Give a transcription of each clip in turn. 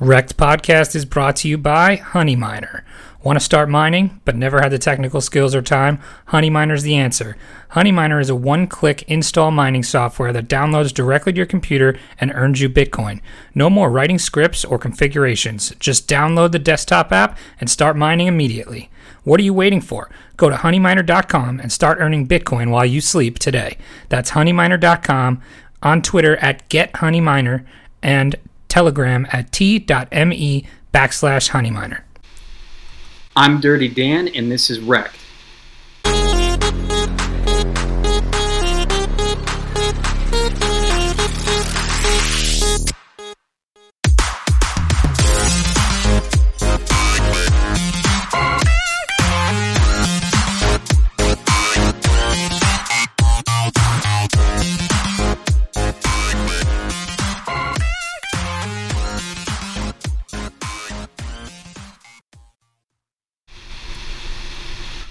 Wrecked Podcast is brought to you by Honey Miner. Want to start mining, but never had the technical skills or time? Honey is the answer. Honey Miner is a one click install mining software that downloads directly to your computer and earns you Bitcoin. No more writing scripts or configurations. Just download the desktop app and start mining immediately. What are you waiting for? Go to honeyminer.com and start earning Bitcoin while you sleep today. That's honeyminer.com, on Twitter at GetHoneyMiner, and Telegram at t.me backslash honeyminer. I'm Dirty Dan, and this is Wrecked.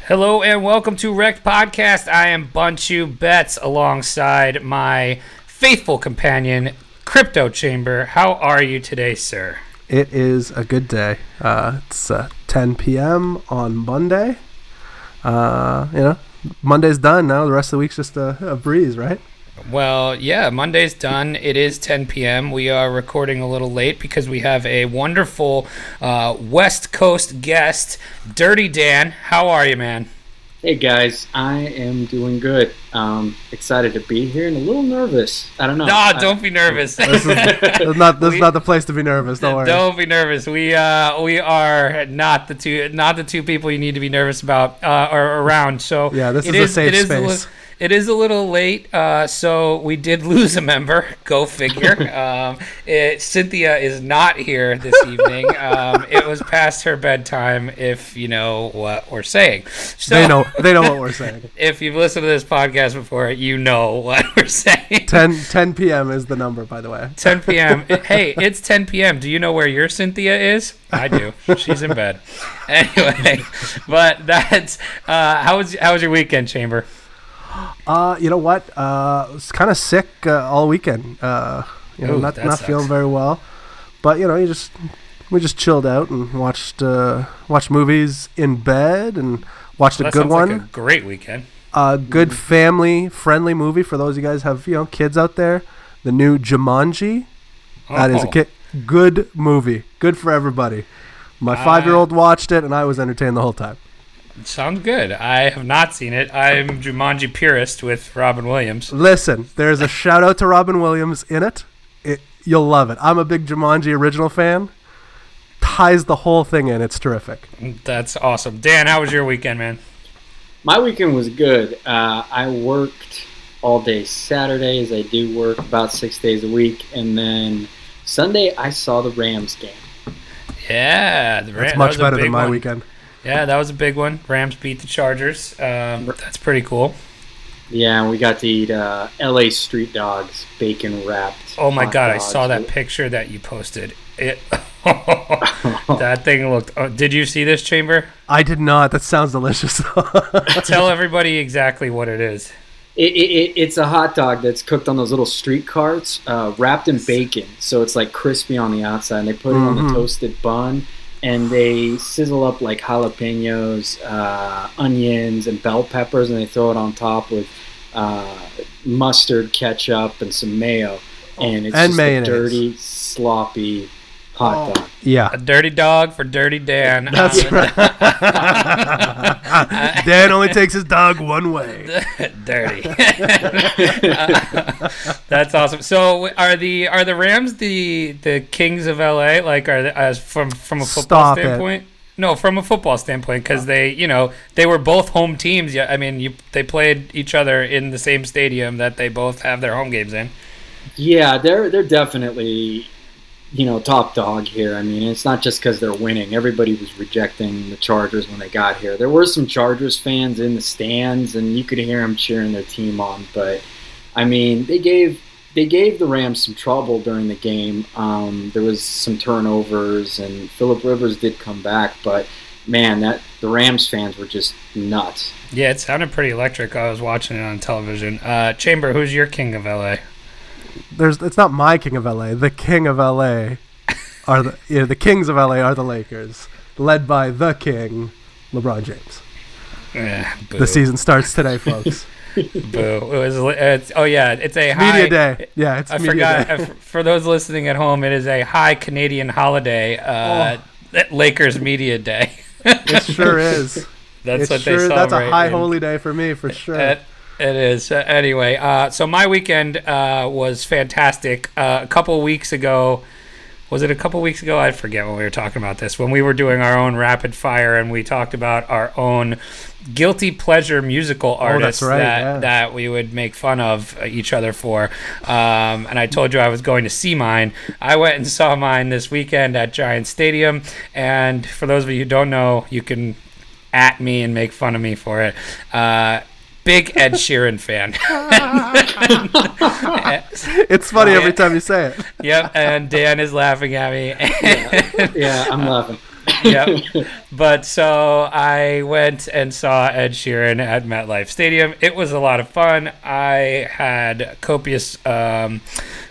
Hello and welcome to Wrecked Podcast. I am Bunchu Betts alongside my faithful companion, Crypto Chamber. How are you today, sir? It is a good day. Uh, it's uh, 10 p.m. on Monday. Uh, you know, Monday's done now. The rest of the week's just a, a breeze, right? Well, yeah, Monday's done. It is 10 p.m. We are recording a little late because we have a wonderful uh, West Coast guest, Dirty Dan. How are you, man? Hey guys, I am doing good. Um, excited to be here and a little nervous. I don't know. No, don't be nervous. This is, this is not this We- is not the place to be nervous. Don't worry. Don't be nervous. We uh we are not the two not the two people you need to be nervous about uh or around. So Yeah, this it is a safe it is space. li- it is a little late, uh, so we did lose a member. Go figure. um, it, Cynthia is not here this evening. Um, it was past her bedtime, if you know what we're saying. So, They know they know what we're saying. If you've listened to this podcast before, you know what we're saying. 10, 10 p.m. is the number, by the way. 10 p.m. hey, it's 10 p.m. Do you know where your Cynthia is? I do. She's in bed. Anyway, but that's uh, how was how was your weekend, Chamber? Uh, you know what? Uh, was kind of sick uh, all weekend. Uh, you know, Ooh, not not sucks. feeling very well. But you know, you just we just chilled out and watched uh, watched movies in bed and watched a good one. like a great weekend. a good family friendly movie for those of you guys have you know kids out there. The new Jumanji. That is a Oh. ki- good movie. Good for everybody. My Uh, five year old watched it and I was entertained the whole time. Sounds good. I have not seen it. I'm Jumanji purist with Robin Williams. Listen, there's a shout out to Robin Williams in it. it. You'll love it. I'm a big Jumanji original fan. Ties the whole thing in. It's terrific. That's awesome. Dan, how was your weekend, man? My weekend was good. Uh, I worked all day Saturday, as I do work about six days a week, and then Sunday I saw the Rams game. Yeah, the Ram- That's much was a better than my one. weekend. Yeah, that was a big one. Rams beat the Chargers. Um, that's pretty cool. Yeah, and we got to eat uh, L.A. street dogs, bacon wrapped. Oh my hot god, I saw that picture that you posted. It that thing looked. Oh, did you see this chamber? I did not. That sounds delicious. Tell everybody exactly what it is. It, it, it, it's a hot dog that's cooked on those little street carts, uh, wrapped in bacon. So it's like crispy on the outside. And they put it on Mhm. the toasted bun, and they sizzle up like jalapenos, uh, onions, and bell peppers, and they throw it on top with uh, mustard, ketchup, and some mayo. And it's And just mayonnaise. a dirty, sloppy hot dog. yeah. A dirty dog for Dirty Dan. That's Um, right. Dan only takes his dog one way. dirty. That's awesome. So are the are the Rams the the kings of LA? Like are they, as from from a football Stop it. standpoint? No, from a football standpoint, because they you know they were both home teams. Yeah, I mean you they played each other in the same stadium that they both have their home games in. Yeah, they're they're definitely you know top dog here. I mean, it's not just because they're winning. Everybody was rejecting the Chargers when they got here. There were some Chargers fans in the stands, and you could hear them cheering their team on. But I mean, they gave they gave the Rams some trouble during the game. Um, there was some turnovers, and Philip Rivers did come back, but man, that the Rams fans were just nuts. Yeah, it sounded pretty electric. I was watching it on television. Uh, Chamber, who's your king of LA? There's it's not my king of LA, the king of LA. are the you know, the kings of LA are the Lakers, led by the king, LeBron James. Eh. The season starts today, folks. Boo. It was. It's, oh yeah, it's a high, media day. Yeah, it's I media forgot. day. uh, For those listening at home, it is a high Canadian holiday. Uh, Lakers Media Day. It sure is. That's it's what sure, they that's a high holy day for me for sure. It, it is. Uh, anyway, uh, so my weekend uh, was fantastic. Uh, a couple weeks ago, was it a couple weeks ago? I forget when we were talking about this. When we were doing our own rapid fire and we talked about our own guilty pleasure musical artists Oh, right, that, yeah. that we would make fun of each other for. Um, and I told you I was going to see mine. I went and saw mine this weekend at Giant Stadium. And for those of you who don't know, you can at me and make fun of me for it. Uh, big Ed Sheeran fan. it's funny every time you say it. yep, and Dan is laughing at me. Yeah, I'm laughing. yep. But so I went and saw Ed Sheeran at MetLife Stadium. It was a lot of fun. I had copious, um,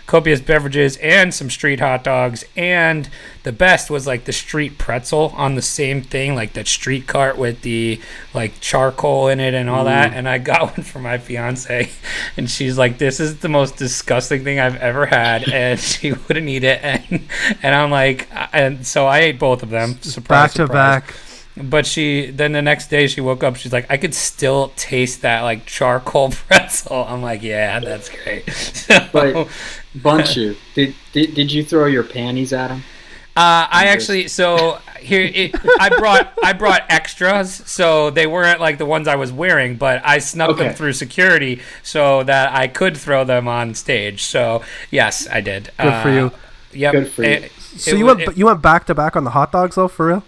copious beverages and some street hot dogs. And the best was like the street pretzel on the same thing, like that street cart with the like charcoal in it and all that. And I got one for my fiance, and she's like, "This is the most disgusting thing I've ever had," and she wouldn't eat it. And and I'm like, and so I ate both of them. Surprise, Back to surprise. back. But she then the next day she woke up. She's like, I could still taste that like charcoal pretzel. I'm like, yeah, that's great. So, But Bunchu, did, did did you throw your panties at him? uh, I actually so here it, I brought I brought extras, so they weren't like the ones I was wearing, but I snuck them through security so that I could throw them on stage. So yes, I did. Good for you. Yep. Good for you. It- So it you went it- you went back to back on the hot dogs though, for real?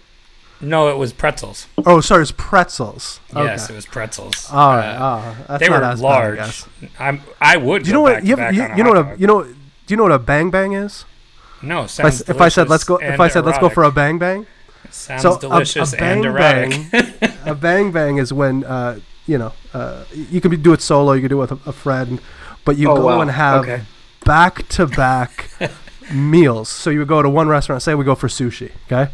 No, it was pretzels. Oh, sorry, it's pretzels. Okay. Yes, it was pretzels. All right. Uh, oh, they were as bad, I large. guess. I'm. I would. Do you know what you, have, you, a you know what a, you know do you know what a bang bang is? No, If I, sounds s- if I said let's go if I and said let's go for a erotic. bang bang, sounds so a- delicious a, and bang erotic. bang, a bang bang is when uh, you know uh, you can be, do it solo, you can do it with a, a friend, but you Oh, go wow. and have back to back meals. So you would go to one restaurant, say we go for sushi, okay,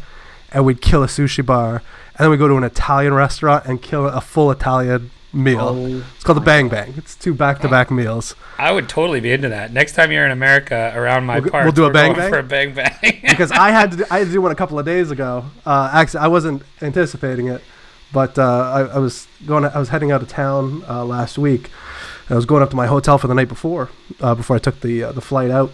and we'd kill a sushi bar, and then we go to an Italian restaurant and kill a full Italian meal. Oh, It's called a my bang bang. It's two back to back meals. I would totally be into that. Next time you're in America around my We'll g- parts, we'll do a bang bang? for a bang bang. because I had to do, I had to do one a couple of days ago. Uh, actually, I wasn't anticipating it, but uh, I, I was going. I was heading out of town uh, last week. I was going up to my hotel for the night before, uh, before I took the uh, the flight out,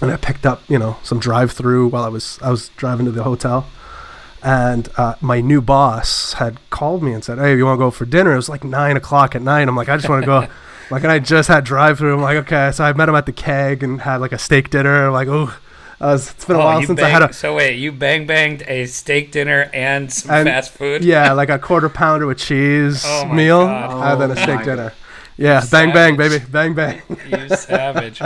and I picked up you know some drive through while I was I was driving to the hotel. And uh, my new boss had called me and said, "Hey, you want to go for dinner?" It was like nine o'clock at night. I'm like, "I just want to go." like, and I just had drive through. I'm like, "Okay." So I met him at the keg and had like a steak dinner. I'm like, "Oh, uh, it's been a Oh, while since bang- I had a So wait, you bang banged a steak dinner and some And- fast food? yeah, like a quarter pounder with cheese Oh my meal, God. and then a Oh steak my dinner. Yeah, bang bang, baby, bang bang. you savage.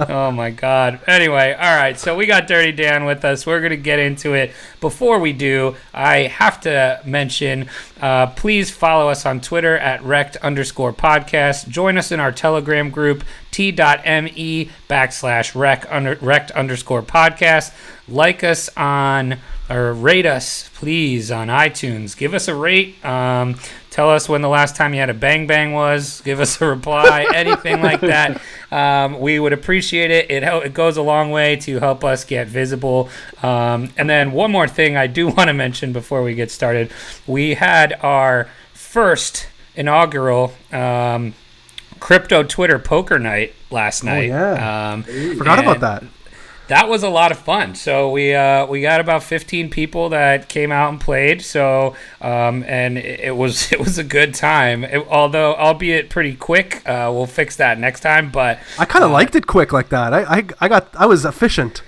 Oh my god. Anyway, all right. So we got Dirty Dan with us. We're going to get into it. Before we do, I have to mention uh, please follow us on Twitter at rect underscore podcast. Join us in our Telegram group, t.me backslash rec under, rect underscore podcast. Like us on or rate us, please, on iTunes. Give us a rate. Um, tell us when the last time you had a bang bang was. Give us a reply, anything like that. Um, we would appreciate it. It it goes a long way to help us get visible. Um, and then one more thing I do want to mention before we get started. We had our first inaugural um, crypto Twitter poker night last night. Oh, yeah. Um, Forgot about that. That was a lot of fun. So we uh, we got about 15 people that came out and played. So um, and it, it was it was a good time. It- although albeit pretty quick. Uh, we'll fix that next time. But I kind of uh, liked it quick like that. I, I, I got, I was efficient.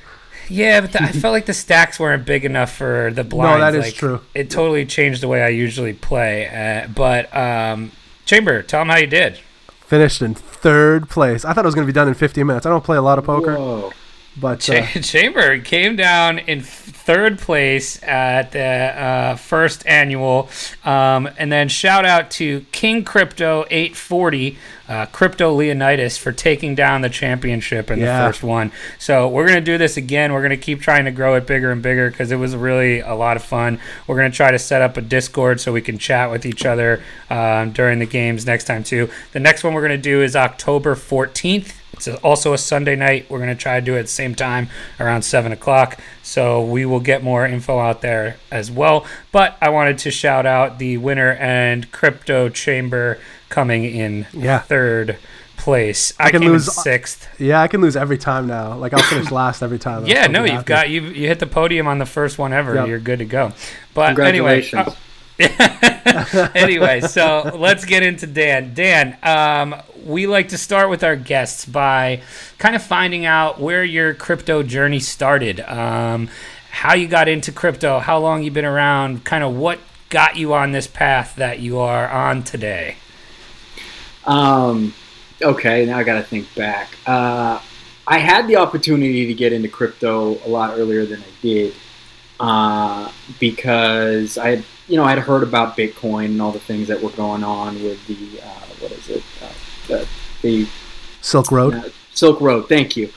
yeah, but the, I felt like the stacks weren't big enough for the blinds. No, that is Like, true. It totally changed the way I usually play. Uh, but um, Chamber, tell them how you did. Finished in third place. I thought it was gonna be done in 15 minutes. I don't play a lot of poker, Whoa. But Cha- uh, Chamber came down in f- third place at the uh, first annual, um, and then shout out to King Crypto 840 uh, Crypto Leonidas for taking down the championship in Yeah. the first one. So we're gonna do this again. We're gonna keep trying to grow it bigger and bigger because it was really a lot of fun. We're gonna try to set up a Discord so we can chat with each other um, during the games next time too. The next one we're gonna do is October 14th. It's also a Sunday night. We're going to try to do it at the same time around 7 o'clock. So we will get more info out there as well. But I wanted to shout out the winner and Crypto Chamber coming in Yeah. third place. I, can came lose- in sixth. Yeah, I can lose every time now. Like I'll finish last every time. Yeah, no, you've happy. got you you hit the podium on the first one ever. Yep. You're good to go. But anyway, uh, anyway, so let's get into Dan. Dan, um, we like to start with our guests by kind of finding out where your crypto journey started, um, how you got into crypto, how long you've been around, kind of what got you on this path that you are on today. Um, okay, now I got to think back. Uh, I had the opportunity to get into crypto a lot earlier than I did uh, because I, you know, I'd heard about Bitcoin and all the things that were going on with the uh, what is it, uh, the, Silk Road. uh, Silk Road. Thank you.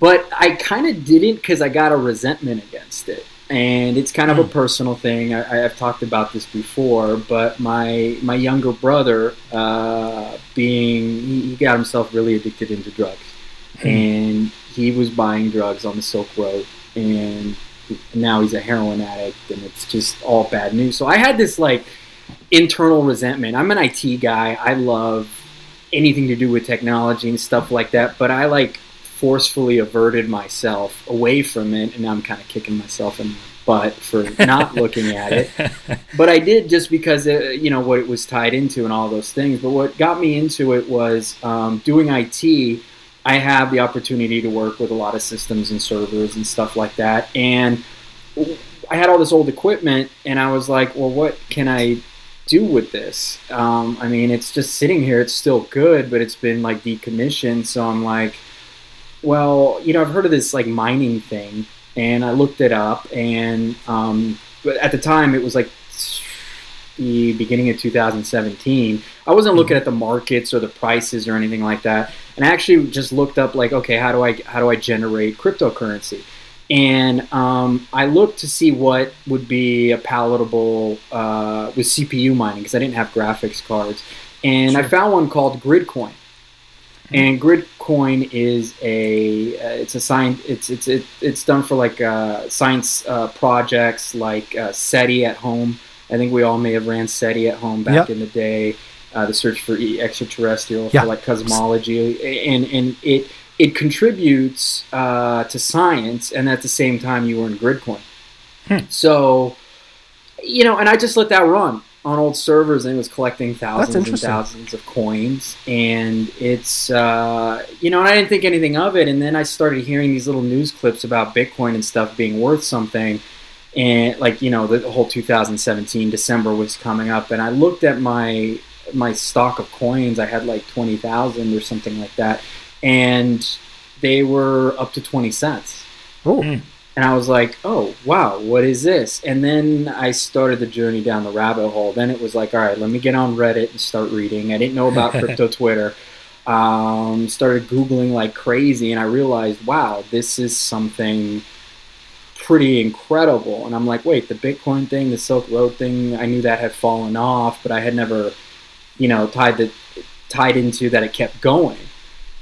But I kind of didn't because I got a resentment against it, and it's kind of a personal thing. I, I've talked about this before, but my my younger brother, uh, being he, he got himself really addicted into drugs, and he was buying drugs on the Silk Road, and now he's a heroin addict, and it's just all bad news. So I had this like internal resentment. I'm an IT guy. I love anything to do with technology and stuff like that, but I like forcefully averted myself away from it, and now I'm kind of kicking myself in the butt for not looking at it. But I did just because uh, you know what it was tied into and all those things. But what got me into it was um, doing IT. I have the opportunity to work with a lot of systems and servers and stuff like that, and I had all this old equipment, and I was like, well, what can I do with this? Um, I mean, it's just sitting here. It's still good, but it's been like decommissioned. So I'm like, well, you know, I've heard of this like mining thing, and I looked it up, and um, but at the time it was like the beginning of 2017. I wasn't looking at the markets or the prices or anything like that, and I actually just looked up like, okay, how do I how do I generate cryptocurrency? And um, I looked to see what would be a palatable uh, with CPU mining because I didn't have graphics cards, and I found one called Gridcoin. And Gridcoin is a uh, it's a science it's it's it, it's done for like uh, science uh, projects like uh, SETI at home. I think we all may have ran SETI at home back Yep. in the day. Uh, the search for e- extraterrestrial Yeah. for like cosmology, and and it it contributes uh, to science, and at the same time you earn Gridcoin. Hmm. So, you know, and I just let that run on old servers, and it was collecting thousands and thousands of coins, and it's uh, you know, and I didn't think anything of it, and then I started hearing these little news clips about Bitcoin and stuff being worth something. And like you know, the whole 2017 December was coming up, and I looked at my my stock of coins. I had like twenty thousand or something like that, and they were up to 20 cents. Oh, Mm. And I was like, oh, wow, what is this? And then I started the journey down the rabbit hole. Then it was like, all right, let me get on Reddit and start reading. I didn't know about crypto Twitter. Um, started Googling like crazy, and I realized, wow, this is something pretty incredible. And I'm like, wait, the Bitcoin thing, the Silk Road thing, I knew that had fallen off, but I had never, you know, tied the tied into that it kept going.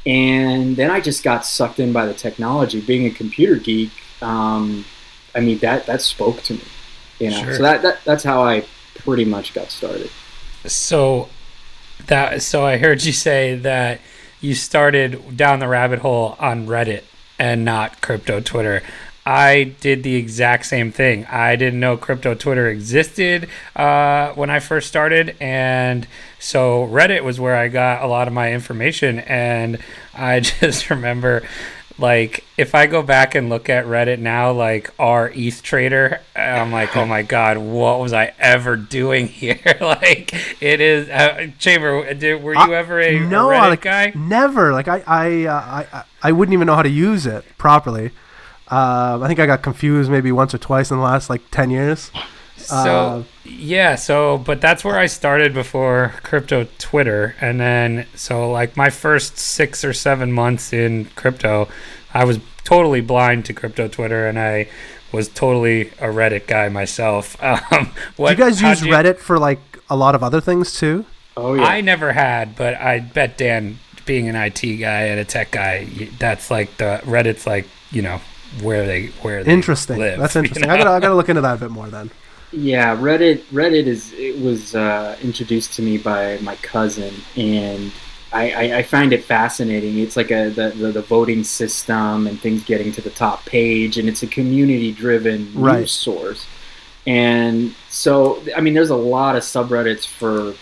And then I just got sucked in by the technology. Being a computer geek, um, I mean that that spoke to me, you know. Sure. So that, that that's how I pretty much got started. So that so I heard you say that you started down the rabbit hole on Reddit and not crypto Twitter. I did the exact same thing. I didn't know crypto Twitter existed uh, when I first started, and so Reddit was where I got a lot of my information. And I just remember, like, if I go back and look at Reddit now, like our ETH trader, I'm like, oh my god, what was I ever doing here? like, it is uh, Chamber. Did, were you I- ever a, a no, Reddit like guy? never. Like I, I, uh, I, I- wouldn't even know how to use it properly. Um, I think I got confused maybe once or twice in the last like ten years. So yeah, so but that's where I started before crypto Twitter, and then so like my first six or seven months in crypto, I was totally blind to crypto Twitter, and I was totally a Reddit guy myself. Um, Do what, you guys how'd use Reddit for like a lot of other things too? Oh yeah. I never had, but I bet Dan, being an IT guy and a tech guy, that's like the Reddit's like you know where they where they Interesting. live, That's you interesting. know? I gotta I gotta look into that a bit more then. Yeah, Reddit. Reddit is it was uh, introduced to me by my cousin, and I, I, I find it fascinating. It's like a the, the, the voting system and things getting to the top page, and it's a community-driven Right. news source. And so, I mean, there's a lot of subreddits for,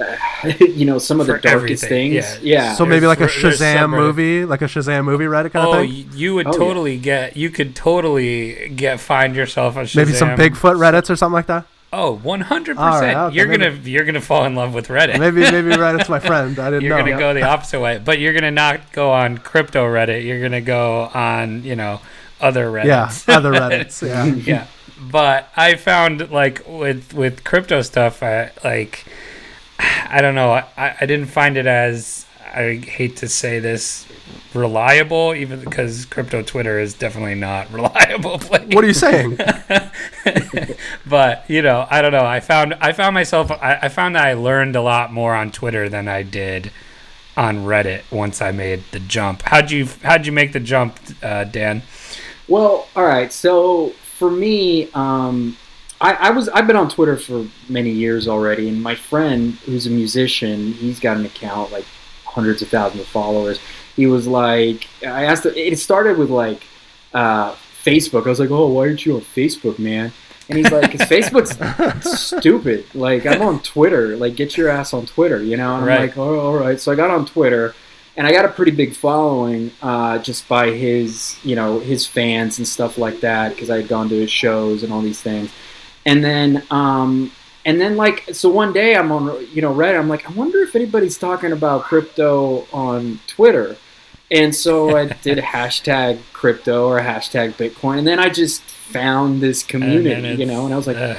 you know, some of the For darkest everything, things. yeah. Yeah. So maybe like a There's- there's Shazam movie, like a Shazam movie Reddit kind Oh, of thing. you would Oh, yeah. totally get. You could totally get find yourself a Shazam. Maybe some Bigfoot Reddits or something like that. Oh, Oh, one hundred All right, percent. okay, You're maybe- gonna you're gonna fall in love with Reddit. Maybe maybe Reddit's my friend. I didn't know. You're know. gonna go the opposite way, but you're gonna not go on crypto Reddit. You're gonna go on you know other Reddit. Yeah, other Reddits. Yeah. yeah but i found like with with crypto stuff I, like i don't know. I, I didn't find it as i hate to say this reliable even because crypto twitter is definitely not reliable. Place What are you saying? but you know i don't know. I found i found myself I, I found that i learned a lot more on twitter than i did on reddit once i made the jump. How'd you how'd you make the jump uh, dan? Well, all right. So for me, um, I, I was I've been on Twitter for many years already, and my friend who's a musician, he's got an account like hundreds of thousands of followers. He was like, I asked. It started with like uh, Facebook. I was like, oh, why aren't you on Facebook, man? And he's like, 'Cause Facebook's stupid. Like I'm on Twitter. Like get your ass on Twitter, you know? And Right. I'm like, oh, all right. So I got on Twitter and I got a pretty big following uh, just by his, you know, his fans and stuff like that because I had gone to his shows and all these things. And then, um, and then like, so one day I'm on, you know, Reddit. I'm like, I wonder if anybody's talking about crypto on Twitter. And so I did hashtag crypto or hashtag Bitcoin, and then I just found this community, you know, and I was like, uh,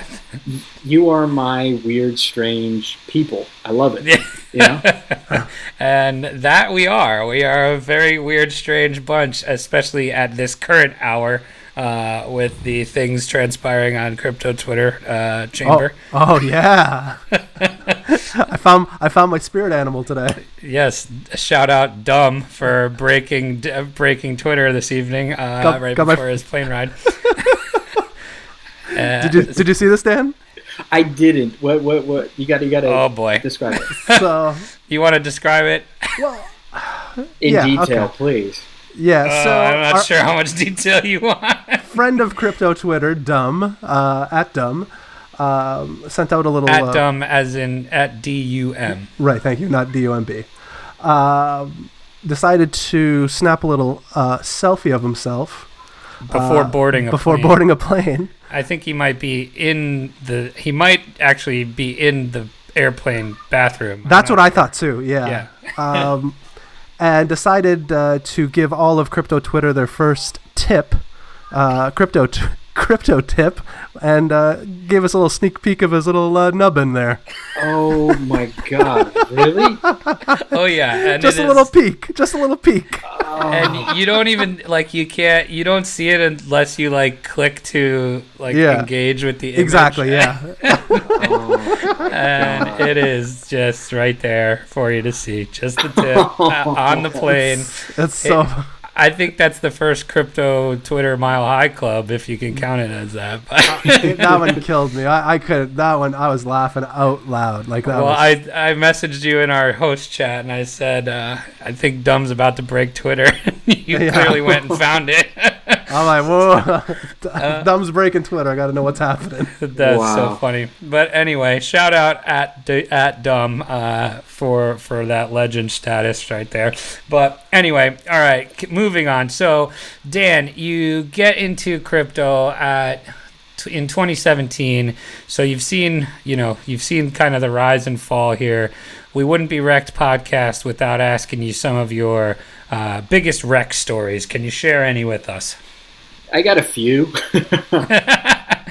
you are my weird, strange people. I love it. Yeah. You know? and that we are. We are a very weird, strange bunch, especially at this current hour uh, with the things transpiring on crypto Twitter uh, Oh, chamber. oh yeah. I found I found my spirit animal today. Yes, shout out Dumb for breaking d- breaking Twitter this evening uh, Got- right got my- before his plane ride. Uh, Did you did you see this, Dan? I didn't. What? What? What? You got. You got to oh boy, describe it So you want to describe it? well, in Yeah, detail, okay. please. Yeah. Uh, So I'm not our sure how much detail you want. friend of crypto Twitter, Dumb uh, at Dumb, um, sent out a little at uh, Dumb, as in at D U M. Right, thank you, not d u m b. Um, decided to snap a little uh, selfie of himself Before uh, boarding a before plane. boarding a plane. I think he might be in the. He might actually be in the airplane bathroom. That's what I thought too. Yeah. Yeah. um, and decided uh, to give all of crypto Twitter their first tip, uh, crypto t- crypto tip, and uh, gave us a little sneak peek of his little uh, nubbin there. Oh my God! Really? Oh yeah, and Just it a little peek. Just a little peek. Oh. and you don't even like you can't you don't see it unless you like click to like Yeah. engage with the image. Exactly. Yeah. Oh, and it is just right there for you to see, just the tip uh, on the plane. It's so. I think that's the first crypto Twitter Mile High Club, if you can count it as that. That one killed me. I, I could. That one. I was laughing out loud. Like that well, was. I I messaged you in our host chat, and I said uh, I think Dumb's about to break Twitter. you Yeah. clearly went and found it. I'm like, whoa. Uh, Dumb's breaking Twitter. I got to know what's happening. That's so funny. But anyway, shout out at at Dumb uh, for for that legend status right there. But anyway, all right, moving on. So Dan, you get into crypto at in 2017. So you've seen, you know, you've seen kind of the rise and fall here. We wouldn't be wrecked podcast without asking you some of your uh, biggest wreck stories. Can you share any with us? I got a few.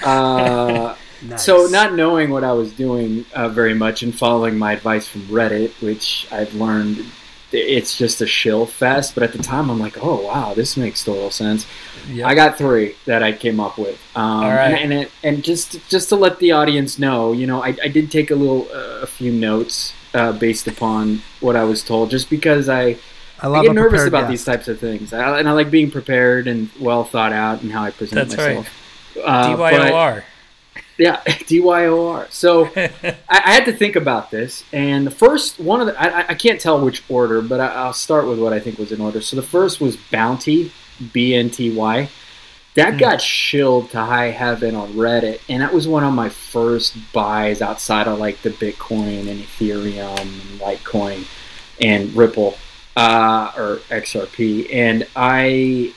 uh, Nice. So, not knowing what I was doing uh, very much and following my advice from Reddit, which I've learned it's just a shill fest. But at the time, I'm like, oh wow, this makes total sense. Yep. I got three that I came up with. Um, All right. And and, it, and just just to let the audience know, you know, I, I did take a little uh, a few notes uh, based upon what I was told, just because I I I get nervous about guest. these types of things, I, and I like being prepared and well thought out and how I present That's right. myself. Uh, but- DYOR. yeah, DYOR. So I, I had to think about this, and the first one of the I, I- I can't tell which order, but I, I'll start with what I think was in order. So the first was Bounty, B N T Y. That Hmm. got shilled to high heaven on Reddit, and that was one of my first buys outside of like the Bitcoin and Ethereum and Litecoin and Ripple uh, or XRP, and I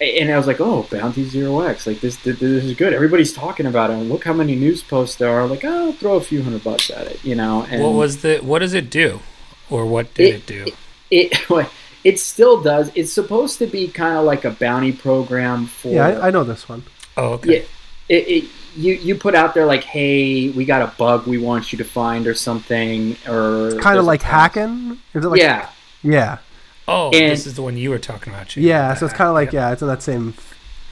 and I was like, oh, Bounty Zero X, like this, this is good. Everybody's talking about it, and look how many news posts there are. Like, oh, throw a few hundred bucks at it, you know. And what was the? What does it do, or what did it, do? it? Well, it still does. It's supposed to be kind of like a bounty program for. Yeah, I, I know this one. Oh, okay. Yeah, it, it you you put out there like, hey, we got a bug we want you to find or something, or Kind of like hacking. Is it like, yeah, Yeah. Oh, And- this is the one you were talking about. Shane. Yeah. So it's kind of like yeah, it's in that same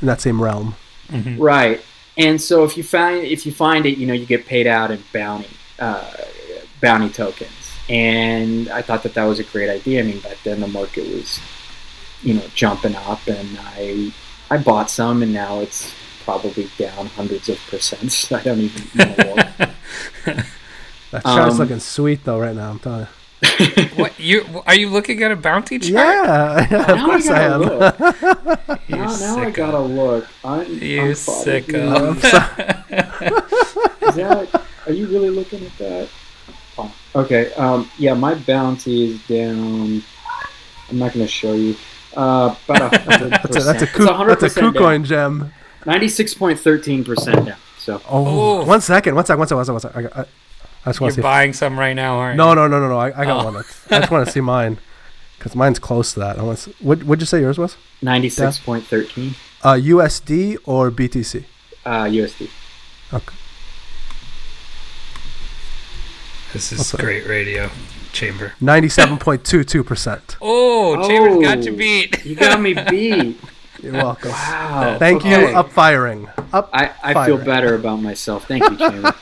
in that same realm. Mhm. right. And so if you find if you find it, you know, you get paid out in bounty uh, bounty tokens. And I thought that that was a great idea. I mean, back then the market was, you know, jumping up, and I I bought some, and now it's probably down hundreds of percent. So I don't even know. That chart's Um, looking sweet though right now. I'm telling you. What you are you looking at a bounty chart? Yeah, yeah of now course I, gotta am. look. You Now, now I gotta look. I'm, You I'm sicko. probably- Is that? Are you really looking at that? Oh, okay. Um, yeah, my bounty is down. I'm not going to show you. Uh, about a hundred That's a that's a percent. coup, It's a hundred that's a percent down. Gem. Ninety-six point thirteen percent down. So Oh, Oof. one second, one second, one second, one second. One second. I, I, I just You're want to see. buying some right now, aren't No, you? no, no, no, no. I, I got Oh. one. That's, I just want to see mine because mine's close to that. I want to. See, what would you say yours was? ninety-six point thirteen Uh, USD or BTC? uh, USD. Okay. This is What's that? great radio chamber. Ninety-seven point two two percent. Oh, Chambers got you Oh. beat. You got me beat. You're welcome. Wow. Thank you. Okay. Up firing. Up. I, I feel better about myself. Thank you, Chamber.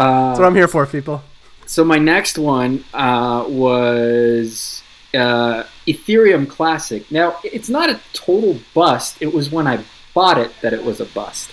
That's Uh, what I'm here for, people. So my next one uh, was uh, Ethereum Classic. Now it's not a total bust. It was when I bought it that it was a bust.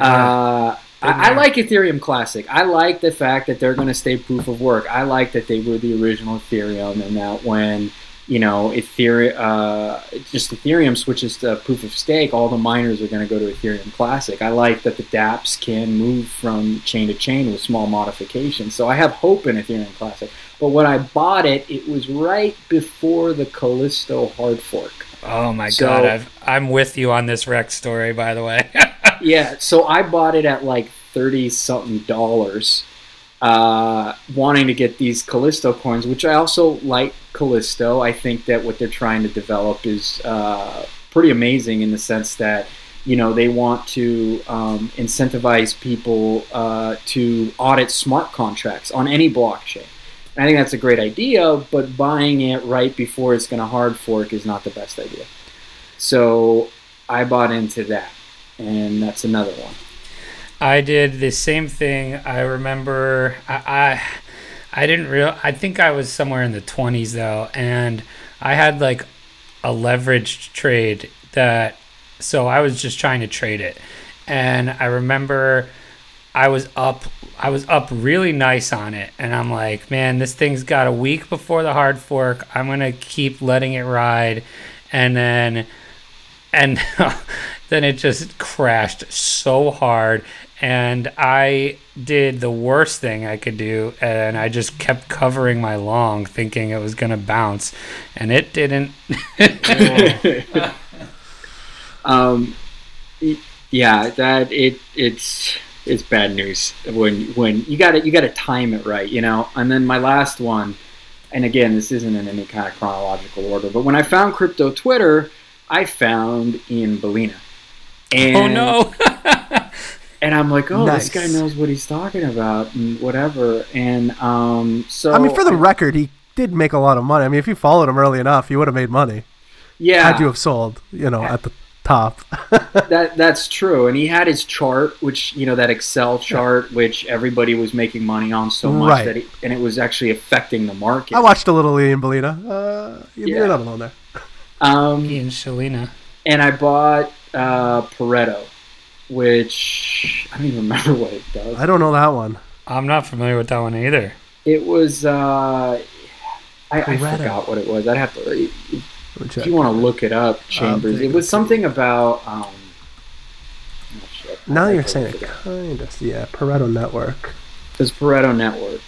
Uh, I, I like Ethereum Classic. I like the fact that they're going to stay proof of work. I like that they were the original Ethereum, and that when you know Ethereum, uh, just Ethereum switches to proof of stake, all the miners are going to go to Ethereum Classic. I like that the DApps can move from chain to chain with small modifications. So I have hope in Ethereum Classic. But when I bought it, it was right before the Callisto hard fork. Oh my So- god, I've, I'm with you on this Rex story, by the way. Yeah, so I bought it at like thirty something dollars, uh, wanting to get these Callisto coins, which I also like Callisto. I think that what they're trying to develop is uh, pretty amazing in the sense that you know they want to um, incentivize people uh, to audit smart contracts on any blockchain. I think that's a great idea, but buying it right before it's going to hard fork is not the best idea. So I bought into that, and that's another one. I did the same thing. I remember I I, I didn't real I think I was somewhere in the 20s though and I had like a leveraged trade that so I was just trying to trade it. And I remember I was up I was up really nice on it and I'm like, man, this thing's got a week before the hard fork. I'm going to keep letting it ride and then and then it just crashed so hard and i did the worst thing i could do and i just kept covering my long thinking it was going to bounce and it didn't um, yeah, that it it's it's bad news when when you got it you got to time it right, you know. And then my last one, and again, this isn't in any kind of chronological order, but when I found crypto Twitter, I found Ian Balina. And oh no and I'm like, oh, Nice. this guy knows what he's talking about and whatever. And um, so I mean, for the record, he did make a lot of money. I mean, if you followed him early enough, you would have made money yeah, had you have sold, you know, at the top. that that's true. And he had his chart, which you know that Excel chart, which everybody was making money on so much Right. that, it, and it was actually affecting the market. I watched a little Ian Balina. Uh, you- Yeah. You're not alone there. um, Ian Shalina. and I bought uh, Pareto, which I don't even remember what it does. I don't know that one. I'm not familiar with that one either. It was uh, I, I Pareto. forgot what it was. I'd have to. Let If you want to look it up, Chambers, it was something about. Um, oh, shit. Now you're saying it forgot. kind of. Yeah, Pareto Network. It's Pareto Network.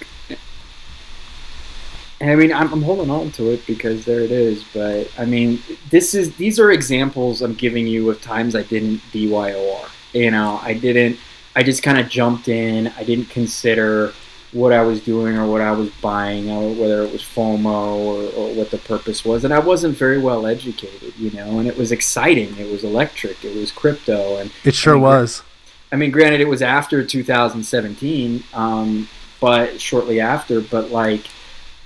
And I mean, I'm, I'm holding on to it because there it is. But I mean, this is these are examples I'm giving you of times I didn't DYOR. You know, I didn't. I just kind of jumped in. I didn't consider what I was doing or what I was buying, or whether it was FOMO or, or what the purpose was. And I wasn't very well educated, you know. And it was exciting. It was electric. It was crypto, and It sure I mean, was. I mean, granted, it was after 2017, um, but shortly after. But like,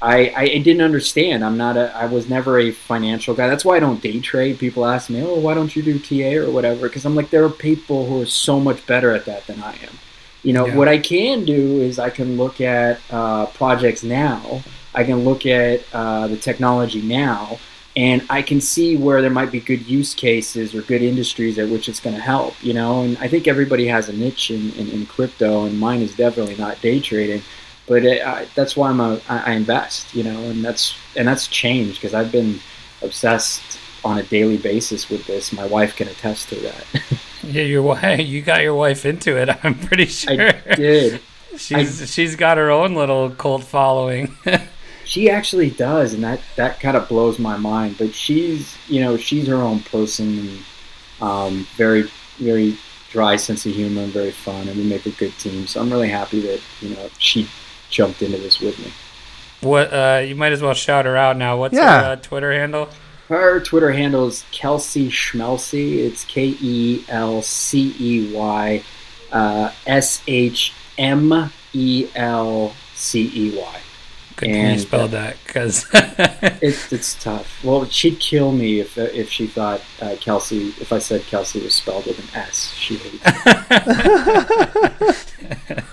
I, I didn't understand. I'm not a. I was never a financial guy. That's why I don't day trade. People ask me, "Oh, why don't you do TA or whatever?" Because I'm like, there are people who are so much better at that than I am. You know, Yeah. what I can do is I can look at uh, projects now. I can look at uh, the technology now, and I can see where there might be good use cases or good industries at which it's going to help. You know, and I think everybody has a niche in, in, in crypto, and mine is definitely not day trading. But it, I, that's why I'm a I I invest. You know, and that's and that's changed because I've been obsessed on a daily basis with this. My wife can attest to that. Yeah, your wife. You got your wife into it. I'm pretty sure. I did. She's she's got her own little cult following. She actually does, and that that kind of blows my mind. But she's you know she's her own person, and um, very very dry sense of humor and very fun, and we make a good team. So I'm really happy that you know she jumped into this with me. what? Uh, you might as well shout her out now. What's Yeah. her uh, Twitter handle? Her Twitter handle is Kelcey Shmelcey. It's K E L C E Y S H M E L C E Y. uh, S H M E L C E Y. Good thing you And- spelled that because It's it's tough. Well, she'd kill me if if she thought uh, Kelsey. If I said Kelsey was spelled with an S, she hates.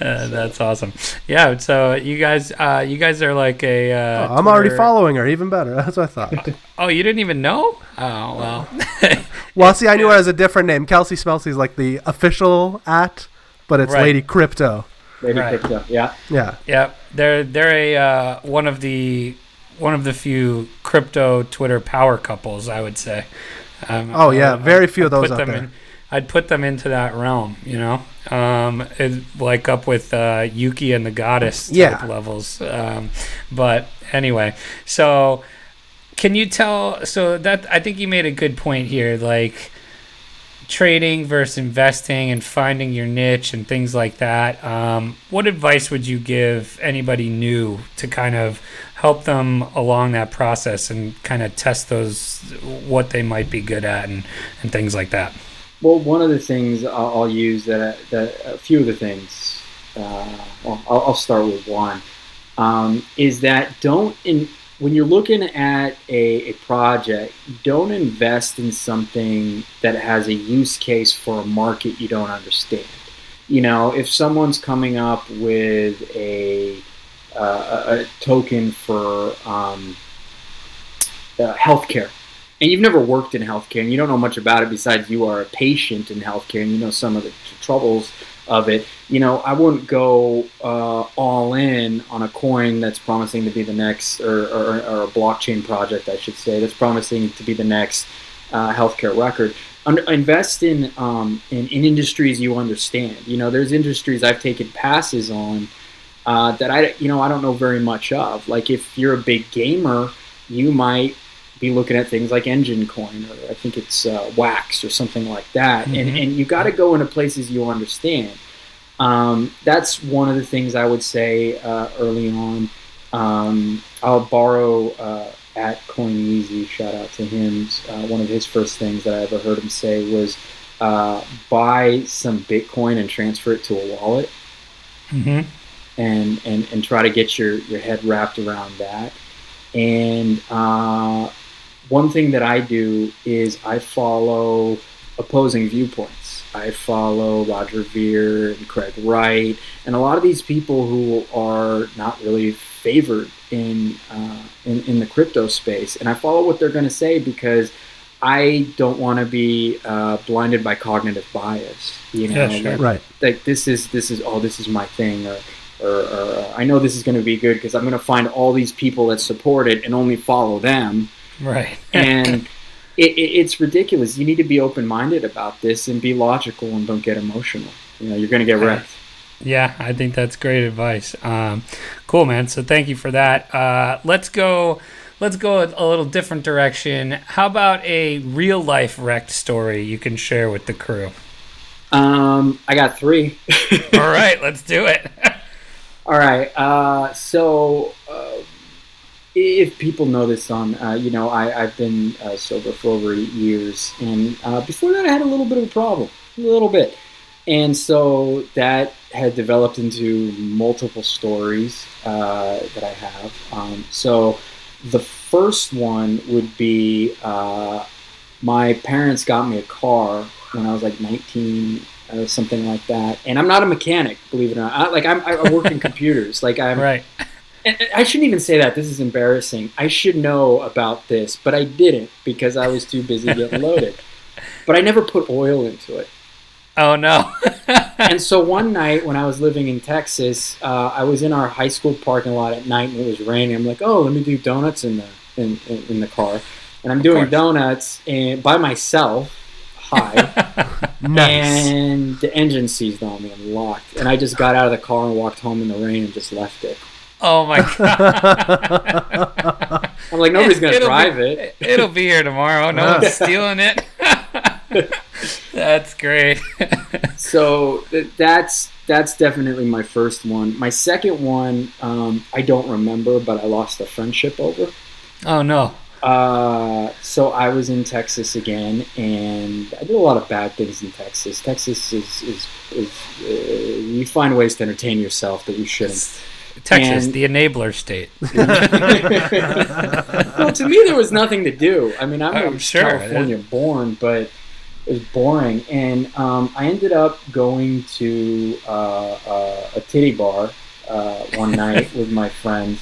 it. Uh, that's awesome. Yeah. So you guys, uh, you guys are like a. Uh, Oh, I'm already following her. Even better. That's what I thought. Oh, you didn't even know? Oh well. well, see, I knew her as a different name. Kelcey Shmelcey is like the official at, but it's Right. Lady Crypto. Lady Right. Crypto, yeah. Yeah. yeah, they're they're a uh, one of the one of the few crypto Twitter power couples, I would say. Um, Oh, yeah, I- very few of I'd those put out there. In, I'd put them into that realm, you know, um, it, like up with uh, Yuki and the Goddess type Yeah. levels. Um, but anyway, so can you tell? So that I think you made a good point here, like trading versus investing and finding your niche and things like that. Um, what advice would you give anybody new to kind of help them along that process and kind of test those what they might be good at and, and things like that? Well, one of the things I'll, use that, that a few of the things. Uh, well, I'll, I'll start with one. Um, is that don't in when you're looking at a, a project, don't invest in something that has a use case for a market you don't understand. You know, if someone's coming up with a uh, a, a token for um, uh, healthcare, and you've never worked in healthcare and you don't know much about it besides you are a patient in healthcare and you know some of the troubles of it, you know, I wouldn't go uh, all in on a coin that's promising to be the next, or, or, or a blockchain project, I should say, that's promising to be the next uh, healthcare record. Invest in, um, in in industries you understand. You know, there's industries I've taken passes on uh, that I, you know, I don't know very much of. Like if you're a big gamer, you might be looking at things like Enjin Coin or I think it's uh, Wax or something like that. And Mhm. and you got to go into places you understand. Um, that's one of the things I would say uh, early on. Um, I'll borrow uh, at CoinEasy. Shout out to him. Uh, one of his first things that I ever heard him say was, uh, buy some Bitcoin and transfer it to a wallet hmm and and, and try to get your, your head wrapped around that. And uh, one thing that I do is I follow opposing viewpoints. I follow Roger Ver and Craig Wright, and a lot of these people who are not really favored in uh, in, in the crypto space. And I follow what they're going to say because I don't want to be uh, blinded by cognitive bias. You know, Yeah, sure. like, Right. like this is this is oh this is my thing or or, or uh, I know this is going to be good because I'm going to find all these people that support it and only follow them Right. and it, it, it's ridiculous you need to be open-minded about this and be logical and don't get emotional you know you're going to get wrecked Yeah, I think that's great advice. Um, cool, man. So thank you for that. Uh, let's go. Let's go a little different direction. How about a real life wrecked story you can share with the crew? um, I got three All right, let's do it. All right. Uh, so, uh, if people know this on, uh, you know, I, I've been uh, sober for over eight years, and uh, before that, I had a little bit of a problem, a little bit, and so that had developed into multiple stories uh, that I have. Um, so, the first one would be uh, my parents got me a car when I was like 19 or something like that. And I'm not a mechanic, believe it or not. I, like I'm, I work in computers. Like I'm, right. And I shouldn't even say that. This is embarrassing. I should know about this, but I didn't because I was too busy getting loaded. But I never put oil into it. Oh no. And so one night when I was living in Texas, uh, I was in our high school parking lot at night and it was raining. I'm like, oh, let me do donuts in the in, in, in the car, and I'm doing donuts and by myself. High. Nice. And the engine seized on me and locked. And I just got out of the car and walked home in the rain and just left it. Oh my god. I'm like, nobody's going to It'll drive be, it. It'll be here tomorrow. No Yeah. one's stealing it. That's great. So that's that's definitely my first one. My second one, um, I don't remember, but I lost a friendship over. oh no. Uh, so I was in Texas again, and I did a lot of bad things in Texas. Texas is is, is uh, you find ways to entertain yourself that you shouldn't. Texas, And- the enabler state. well, to me, there was nothing to do. I mean, I'm, I'm sure. California born, but it was boring. And um, I ended up going to uh, uh, a titty bar uh, one night with my friends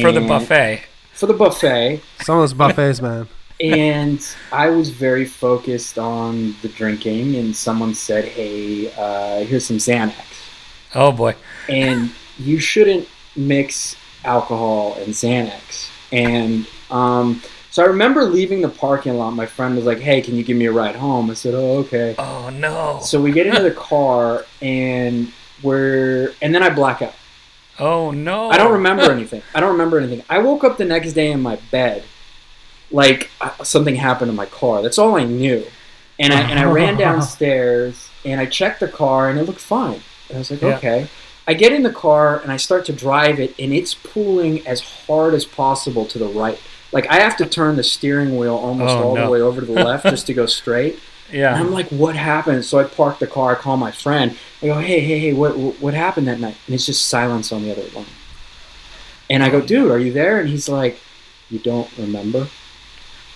For the buffet. For the buffet, Some of those buffets, man. and I was very focused on the drinking. And someone said, "Hey, uh, here's some Xanax." Oh boy. and you shouldn't mix alcohol and Xanax. And um, so I remember leaving the parking lot. My friend was like, "Hey, can you give me a ride home?" I said, "Oh, okay." Oh no. So we get into the car and we're and then I black out. Oh no. I don't remember anything. I don't remember anything. I woke up the next day in my bed, like uh, something happened to my car. That's all I knew. And I and I ran downstairs and I checked the car and it looked fine. And I was like, Yeah. okay. I get in the car and I start to drive it and it's pulling as hard as possible to the right. Like I have to turn the steering wheel almost Oh, all no. the way over to the left just to go straight. And Yeah. I'm like, what happened? So I park the car, I call my friend. I go, hey, hey, hey, what, what happened that night? And it's just silence on the other line. And I go, oh, dude, are you there? And he's like, you don't remember?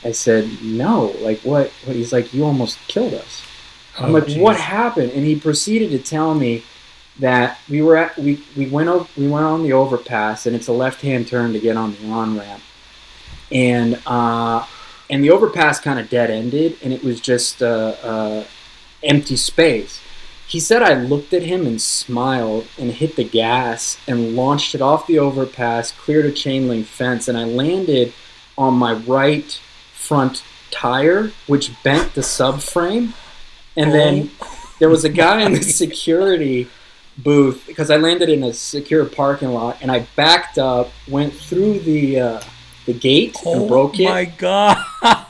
I said, no. Like, what? what? He's like, you almost killed us. I'm Oh, like, jeez. what happened? And he proceeded to tell me that we were at we we went o- we went on the overpass and it's a left hand turn to get on the on ramp, and uh, and the overpass kind of dead ended and it was just uh, uh, empty space. He said I looked at him and smiled and hit the gas and launched it off the overpass, cleared a chain link fence, and I landed on my right front tire, which bent the subframe. And then there was a guy in the security booth because I landed in a secure parking lot and I backed up, went through the uh, the gate and Oh broke it, my god.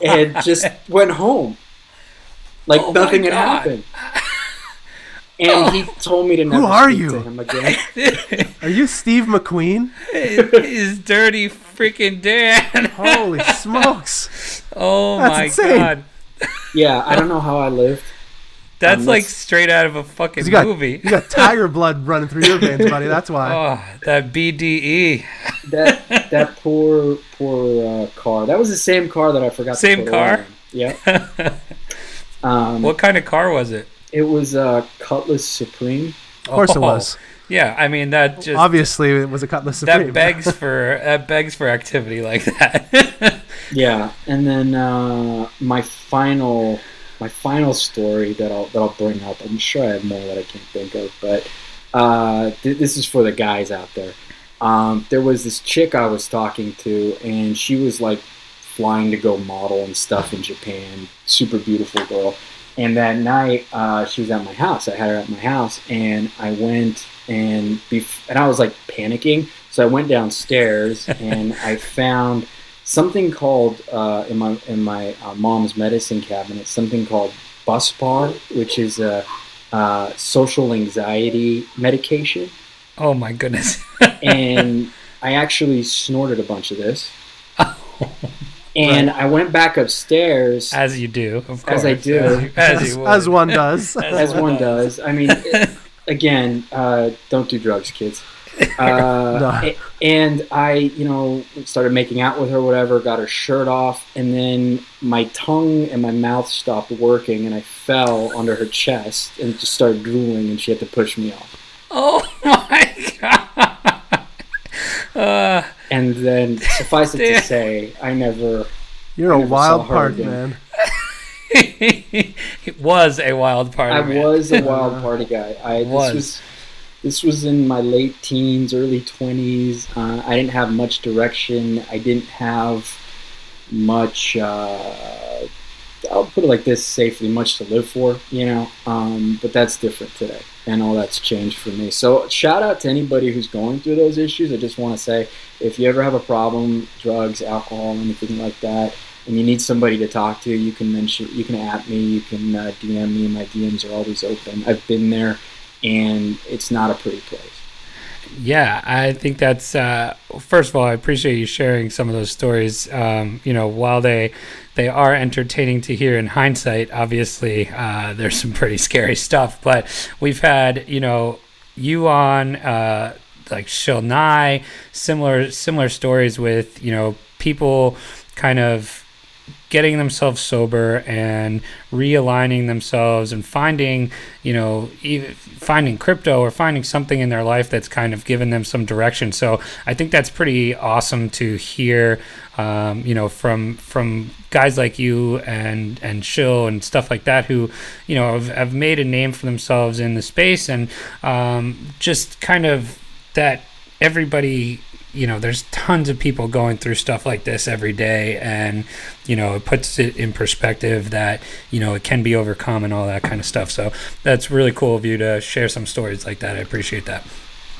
and just went home like Oh nothing had happened. And he told me to never are speak you? to him again. Are you Steve McQueen? His dirty freaking Dan. Holy smokes! Oh That's my insane. god. yeah, I don't know how I lived. That's Um, like straight out of a fucking You got movie. you got tiger blood running through your veins, buddy. That's why. Oh, that BDE. that that poor poor uh, car. That was the same car that I forgot. Same to put car? oil. Yeah. um, What kind of car was it? It was uh, Cutlass Supreme. Of course it Oh, was. Yeah, I mean that just Obviously, it was a Cutlass Supreme. that begs for that begs for activity like that. Yeah, and then uh, my final my final story that I'll that I'll bring up. I'm sure I have more that I can't think of, but uh, th- this is for the guys out there. Um, there was this chick I was talking to, and she was like flying to go model and stuff in Japan. Super beautiful girl. And that night, uh, she was at my house. I had her at my house, and I went and bef- and I was like panicking. So I went downstairs and I found something called uh, in my in my uh, mom's medicine cabinet something called Buspar, which is a uh, social anxiety medication, oh my goodness. and I actually snorted a bunch of this. And I went back upstairs As you do, of course. As I do. As, you, as, as, you as one does. as one does. I mean, it- again, uh, don't do drugs, kids. Uh, No. And I, you know, started making out with her, whatever, got her shirt off, and then my tongue and my mouth stopped working, and I fell under her chest and just started drooling, and she had to push me off. Oh my god. Uh, And then, suffice it Damn. to say, I never. You're a never saw wild her party man. it was a wild party. I man. was a wild party guy. I Was. was this was in my late teens, early twenties. Uh, I didn't have much direction. I didn't have much. Uh, I'll put it like this safely, much to live for, you know. Um, but that's different today, and all that's changed for me. So shout out to anybody who's going through those issues. I just want to say, if you ever have a problem, drugs, alcohol, anything like that, and you need somebody to talk to, you can mention, you can at me, you can uh, DM me. My DMs are always open. I've been there, and it's not a pretty place. Yeah, I think that's uh, first of all, I appreciate you sharing some of those stories. Um, you know, while they they are entertaining to hear in hindsight, obviously uh, there's some pretty scary stuff. But we've had you know you on uh, like Shill Nye, similar similar stories with you know people kind of getting themselves sober and realigning themselves and finding you know finding crypto or finding something in their life that's kind of given them some direction. So i think that's pretty awesome to hear um, you know from from guys like you and and Shill and stuff like that who you know have, have made a name for themselves in the space. And um, just kind of that everybody you know there's tons of people going through stuff like this every day. And you know it puts it in perspective that you know it can be overcome and all that kind of stuff. So that's really cool of you to share some stories like that. I appreciate that.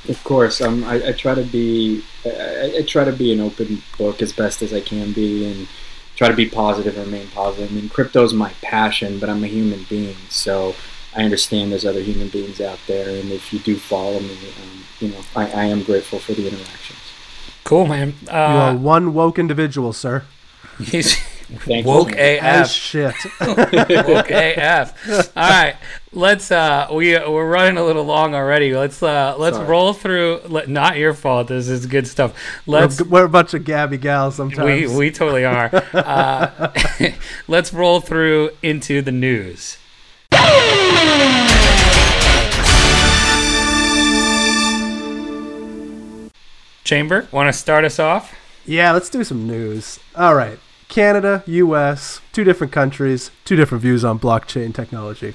Of course, um, I, I try to be I, I try to be an open book as best as I can be, and try to be positive and remain positive. I mean, crypto's my passion, but I'm a human being, so I understand there's other human beings out there, and if you do follow me, um, you know, I, I am grateful for the interactions. Cool man You are uh, one woke individual, sir. he's Thank you. woke As af shit. woke af all right let's uh we we're running a little long already let's uh let's Sorry. roll through let, not your fault this is good stuff We're, we're a bunch of gabby gals sometimes. We, we totally are. Uh, let's roll through into the news. Chamber, want to start us off? Yeah, let's do some news. All right. Canada, US, two different countries, two different views on blockchain technology.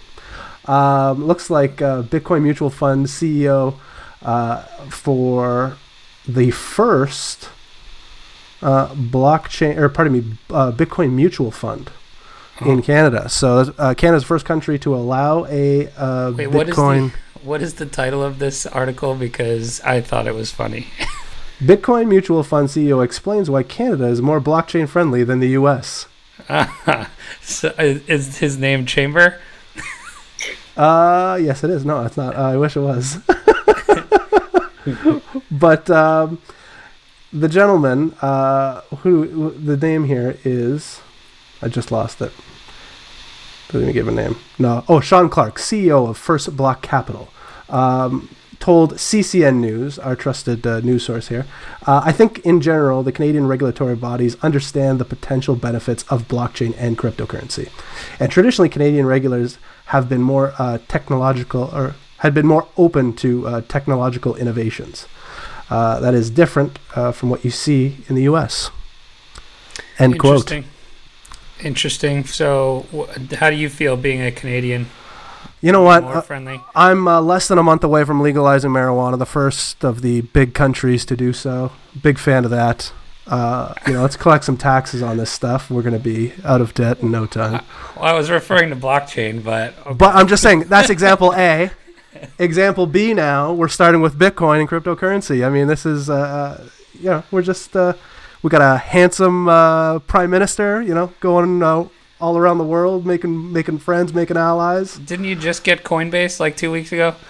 Um, looks like uh, Bitcoin Mutual Fund CEO uh, for the first uh, blockchain, or pardon me, uh, Bitcoin Mutual Fund in Oh. Canada. So uh, Canada's the first country to allow a uh, Wait, what is Bitcoin. the what is the title of this article? Because I thought it was funny. Bitcoin Mutual Fund CEO explains why Canada is more blockchain friendly than the US. so, is, is his name Chamber? Uh, yes, it is. No, it's not. Uh, I wish it was. but um, the gentleman, uh, who, who the name here is, I just lost it. Doesn't even give a name. No. Oh, Sean Clark, CEO of First Block Capital, um, told CCN News, our trusted uh, news source here, uh, I think in general the Canadian regulatory bodies understand the potential benefits of blockchain and cryptocurrency, and traditionally Canadian regulators have been more uh, technological or had been more open to uh, technological innovations. Uh, that is different uh, from what you see in the U.S. End quote. Interesting. Interesting. So, wh- how do you feel being a Canadian? You know what? More Uh, friendly. I'm uh, less than a month away from legalizing marijuana, the first of the big countries to do so. Big fan of that. Uh, you know, let's collect some taxes on this stuff. We're going to be out of debt in no time. Well, I was referring to blockchain, but okay. But I'm just saying that's example A. Example B now, we're starting with Bitcoin and cryptocurrency. I mean, this is, uh, you know, we're just, uh, we got a handsome uh, prime minister, you know, going uh, all around the world, making making friends, making allies. didn't you just get Coinbase like two weeks ago?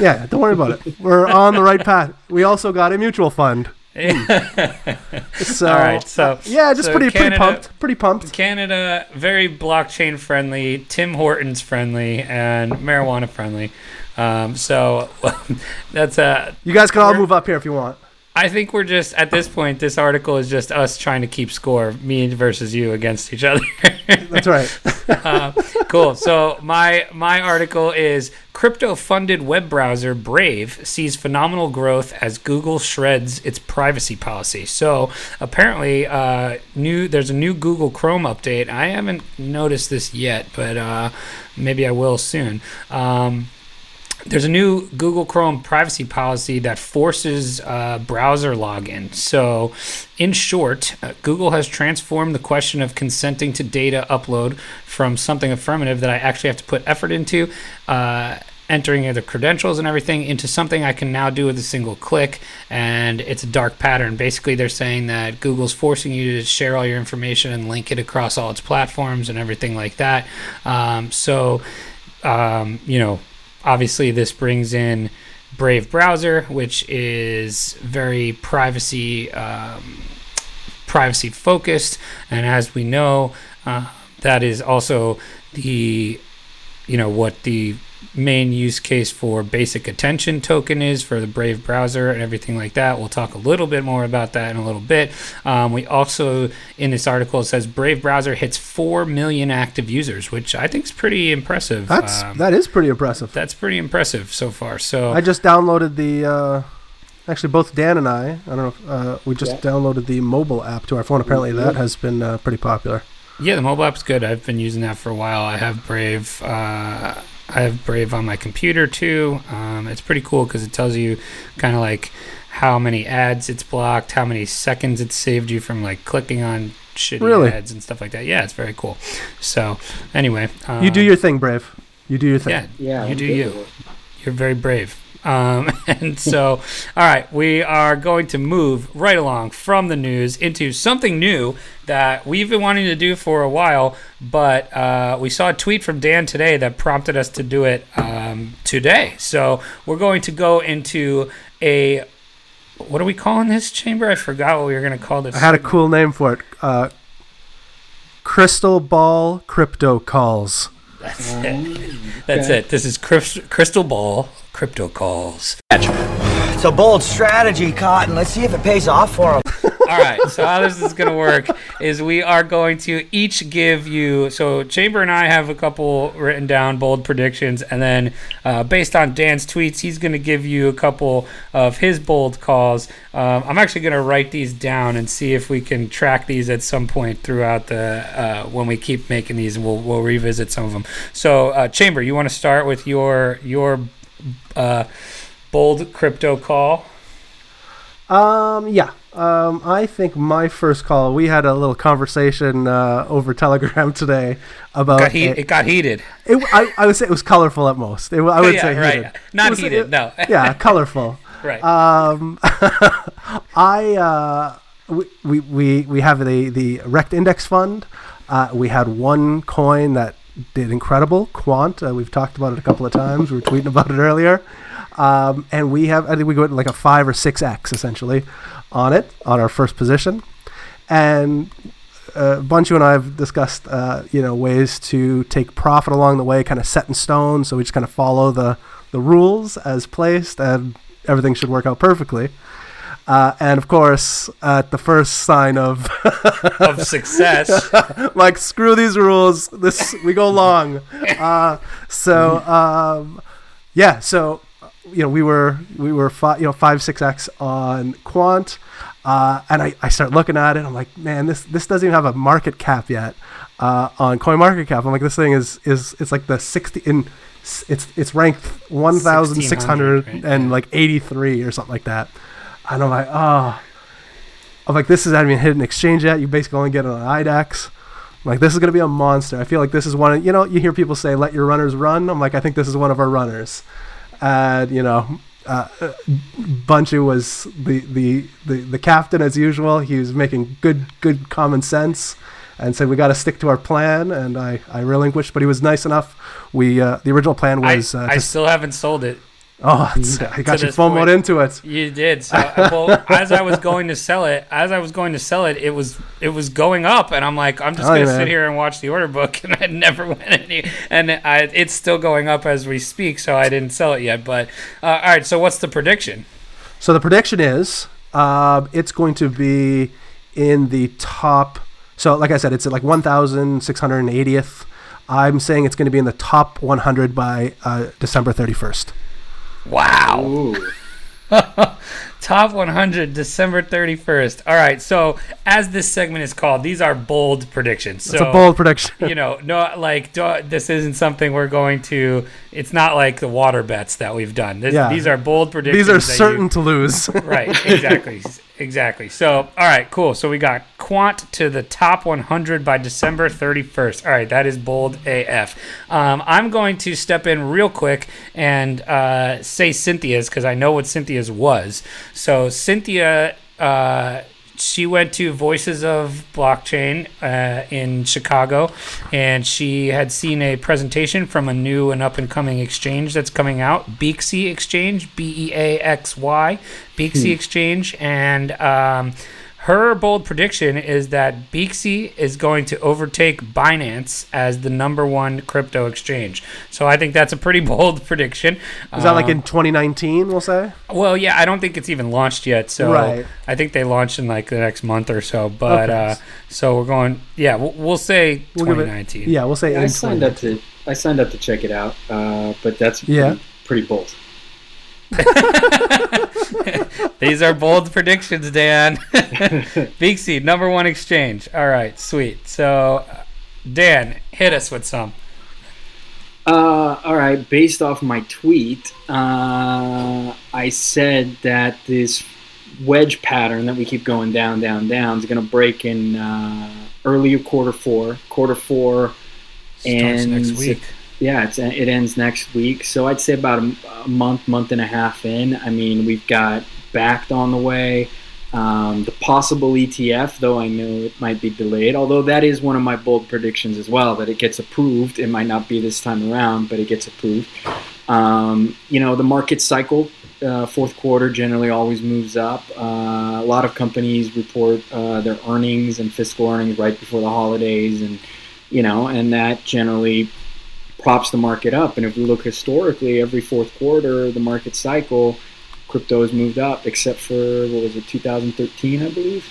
Yeah, don't worry about it. We're on the right path. We also got a mutual fund. So, All right, so yeah, just so pretty pretty pumped. Pretty pumped. Canada, very blockchain friendly, Tim Hortons friendly, and marijuana friendly. Um, so that's uh, You guys can all move up here if you want. I think we're just at this point. This article is just us trying to keep score, me versus you against each other. That's right. uh, cool. So my my article is crypto funded web browser Brave sees phenomenal growth as Google shreds its privacy policy. So apparently, uh, new there's a new Google Chrome update. I haven't noticed this yet, but uh, maybe I will soon. Um, there's a new Google Chrome privacy policy that forces uh, browser login. So, in short, uh, Google has transformed the question of consenting to data upload from something affirmative that I actually have to put effort into, uh, entering the credentials and everything, into something I can now do with a single click. And it's a dark pattern. Basically, they're saying that Google's forcing you to share all your information and link it across all its platforms and everything like that. Um, so, um, you know, obviously this brings in Brave browser, which is very privacy um, privacy focused, and as we know, uh, that is also the you know what the main use case for basic attention token is for the Brave browser and everything like that. We'll talk a little bit more about that in a little bit. Um, we also, in this article, it says Brave browser hits 4 million active users, which I think is pretty impressive. That's Um, that is pretty impressive. that's pretty impressive so far. So I just downloaded the. Uh, actually, both Dan and I. I don't know. If, uh, we just Yeah. downloaded the mobile app to our phone. Apparently, that Mhm. has been uh, pretty popular. yeah, the mobile app's good. I've been using that for a while. I have Brave. Uh, I have Brave on my computer too. Um, it's pretty cool because it tells you kind of like how many ads it's blocked, how many seconds it's saved you from like clicking on shitty Really? ads and stuff like that. Yeah, it's very cool. So anyway, um, you do your thing, Brave. You do your thing. yeah. Yeah, You I'm do good you. You're very brave. Um, and so, all right, we are going to move right along from the news into something new that we've been wanting to do for a while, but uh, we saw a tweet from Dan today that prompted us to do it um, today. So we're going to go into a what are we calling this chamber? I forgot what we were going to call this. I had a cool name for it. Uh, Crystal Ball Crypto Calls. That's it. That's okay. it. This is Crystal Ball Crypto Calls. It's a bold strategy, Cotton. Let's see if it pays off for him. All right. So how this is going to work is we are going to each give you. So Chamber and I have a couple written down bold predictions, and then uh, based on Dan's tweets, he's going to give you a couple of his bold calls. Um, I'm actually going to write these down and see if we can track these at some point throughout the uh, when we keep making these, and we'll we'll revisit some of them. So uh, Chamber, you want to start with your your uh, bold crypto call? Um, yeah. Um, I think my first call. We had a little conversation uh, over Telegram today about. Got heat, a- it got heated. it, I, I would say it was colorful at most. It, I would yeah, say right. heated. Not was- heated. no. yeah, colorful. right. Um, I uh, we, we we we have the the Wrecked Index Fund. Uh, we had one coin that did incredible, Quant. Uh, we've talked about it a couple of times. We were tweeting about it earlier. Um, and we have, I think we go like a five or six X essentially on it, on our first position. And uh, Bunchu and I have discussed, uh, you know, ways to take profit along the way, kind of set in stone. So we just kind of follow the the rules as placed, and everything should work out perfectly. Uh, and of course, at the first sign of of success. like screw these rules, this we go long. Uh, so um, yeah, so you know we were we were five, you know five six x on quant. Uh, and I, I start looking at it. I'm like, man, this this doesn't even have a market cap yet uh, on Coin Market Cap. I'm like, this thing is is it's like the 60 in it's it's ranked 1,600 and like 83 or something like that. And I'm like, oh, I'm like, this is not even hidden exchange yet. You basically only get it on IDEX. I'm like, this is gonna be a monster. I feel like this is one. Of, you know, you hear people say, "Let your runners run." I'm like, I think this is one of our runners. And you know, uh, Bunchu was the, the, the, the captain as usual. He was making good good common sense, and said we got to stick to our plan. And I, I relinquished, but he was nice enough. We uh, the original plan I, was uh, I still haven't sold it. Oh, I got you FOMOed point. into it. You did. So well, as I was going to sell it, as I was going to sell it, it was it was going up, and I'm like, I'm just Oh, gonna man. sit here and watch the order book, and I never went any, and I, it's still going up as we speak, so I didn't sell it yet. But uh, all right, so what's the prediction? So the prediction is um, it's going to be in the top. So like I said, it's at like 1,680th. I'm saying it's going to be in the top 100 by uh, December 31st. Wow. Top 100, December 31st. All right. So, as this segment is called, these are bold predictions. So, It's a bold prediction. you know, no, like this isn't something we're going to. It's not like the water bets that we've done. This, Yeah. These are bold predictions. These are that you- certain to lose. right. Exactly. exactly. So, all right. Cool. So we got Quant to the top 100 by December 31st. All right. That is bold AF. Um, I'm going to step in real quick and uh, say Cynthia's because I know what Cynthia's was. So Cynthia. Uh, she went to Voices of Blockchain uh, in Chicago, and she had seen a presentation from a new and up and coming exchange that's coming out, Beaxy Exchange, B E A X Y, Beaxy Exchange, and um, her bold prediction is that Beaxy is going to overtake Binance as the number one crypto exchange. So I think that's a pretty bold prediction. Is that like Um, in 2019, we'll say? well, yeah, I don't think it's even launched yet. So Right. I think they launched in like the next month or so. But Okay. uh, so we're going. Yeah, we'll, we'll say We'll give it- 2019. Yeah, we'll say Yeah, I signed up to I signed up to check it out, uh, but that's Yeah. pretty, pretty bold. These are bold predictions, Dan. Beaxy, number one exchange. All right, sweet. So, uh, Dan, hit us with some. Uh, all right. Based off my tweet, uh, I said that this wedge pattern that we keep going down, down, down is going to break in uh, early of quarter four. Quarter four, Starts and next week. Yeah, it's, it ends next week. So I'd say about a, a month, month and a half in. I mean, we've got Bakkt on the way. Um, the possible ETF, though I know it might be delayed, although that is one of my bold predictions as well, that it gets approved. It might not be this time around, but it gets approved. Um, you know, the market cycle, uh, fourth quarter generally always moves up. Uh, a lot of companies report uh, their earnings and fiscal earnings right before the holidays, and you know, and that generally props the market up. And if we look historically, every fourth quarter, the market cycle, crypto has moved up, except for what was it, 2013, I believe,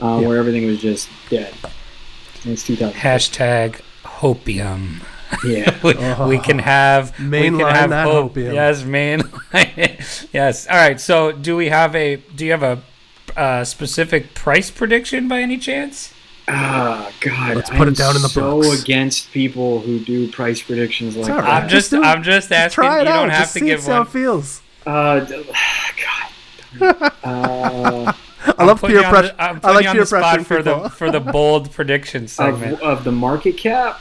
uh, Yeah. where everything was just dead. And it's 2000. Hashtag hopium. Yeah. we, we can have we Mainline can have that hope. hopium. Yes, mainline. yes. All right. So, do we have a? Do you have a uh, specific price prediction by any chance? Ah, God. Let's put it I'm down in the so books. against people who do price predictions like all that. I'm just. Just. I'm just asking. Try it you out. don't have Just to see give how one. it feels. Uh, d- God. Uh, I love peer you on the- pressure. I'm I putting like peer pressure for the for the bold prediction of, of the market cap,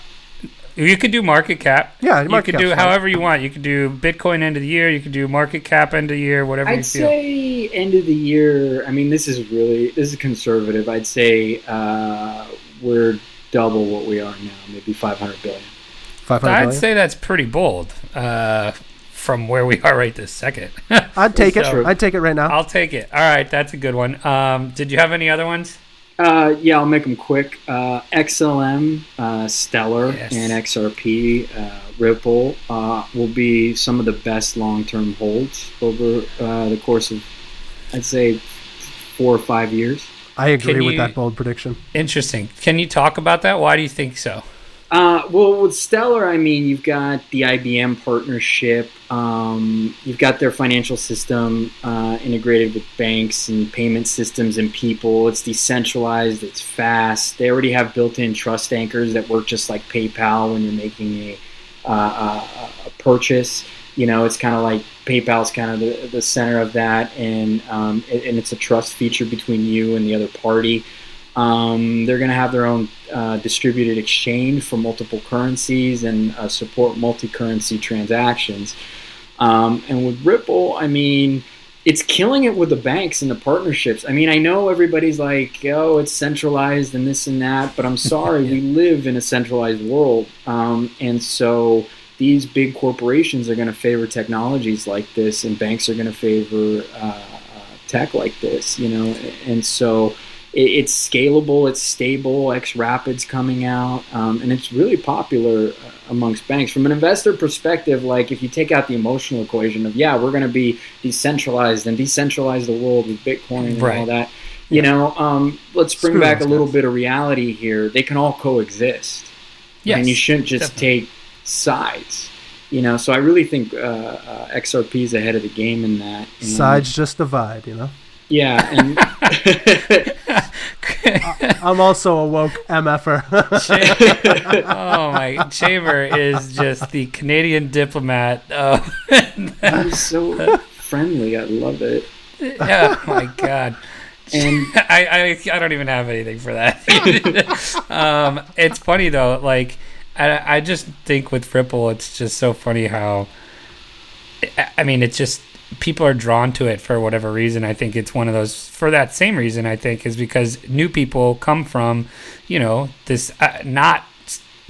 You could do market cap. Yeah, you could do fine. however you want. You could do Bitcoin end of the year. You could do market cap end of the year. Whatever you I'd say end of the year. I mean, this is really this is conservative. I'd say uh, we're double what we are now, maybe 500 billion. 500 I'd billion? say that's pretty bold uh, from where we are right this second. I'd take it. I'd take it right now. I'll take it. All right, that's a good one. Um, did you have any other ones? Uh, yeah, I'll make them quick. Uh, XLM, uh, Stellar, Yes. and XRP, uh, Ripple uh, will be some of the best long-term holds over uh, the course of, I'd say, four or five years. I agree Can with you- that bold prediction. Interesting. Can you talk about that? Why do you think so? Uh, well, with Stellar, I mean, you've got the IBM partnership. Um, you've got their financial system uh, integrated with banks and payment systems and people. It's decentralized. It's fast. They already have built-in trust anchors that work just like PayPal when you're making a, uh, a, a purchase. You know, it's kind of like PayPal's kind of the, the center of that, and um, and and it's a trust feature between you and the other party. Um, they're going to have their own uh, distributed exchange for multiple currencies and uh, support multi-currency transactions. Um, and with Ripple, I mean, it's killing it with the banks and the partnerships. I mean, I know everybody's like, "Oh, it's centralized and this and that," but I'm sorry, we live in a centralized world, um, and so these big corporations are going to favor technologies like this, and banks are going to favor uh, uh, tech like this. You know, and so it's scalable, it's stable. xRapid's coming out, um, and it's really popular uh, amongst banks. From an investor perspective, like if you take out the emotional equation of yeah, we're going to be decentralized and decentralize the world with Bitcoin and Right. all that. You know, um, let's bring Screw back a little guys. bit of reality here. They can all coexist, Yes. and you shouldn't just definitely. take sides. You know, so I really think uh, uh, XRP is ahead of the game in that. Sides just divide, you know. yeah, and I'm also a woke MFer. oh my chamber is just the Canadian diplomat. Oh, I'm so friendly. I love it. oh my god. And I, I I don't even have anything for that. um, it's funny though. Like I I just think with Ripple, it's just so funny how. I- I mean, it's just people are drawn to it for whatever reason. I think it's one of those for that same reason. I think is because new people come from, you know, this uh, not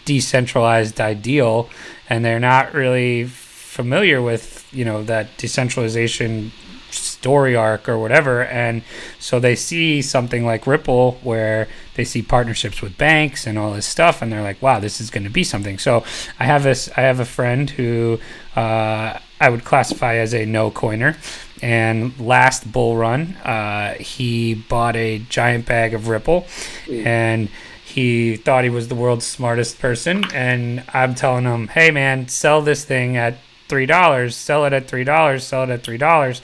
decentralized ideal, and they're not really familiar with you know that decentralization story arc or whatever and so they see something like ripple where they see partnerships with banks and all this stuff and they're like wow this is going to be something so i have this i have a friend who uh, i would classify as a no coiner and last bull run uh, he bought a giant bag of ripple and he thought he was the world's smartest person. And i'm telling him hey man sell this thing at three dollars sell it at three dollars sell it at three dollars.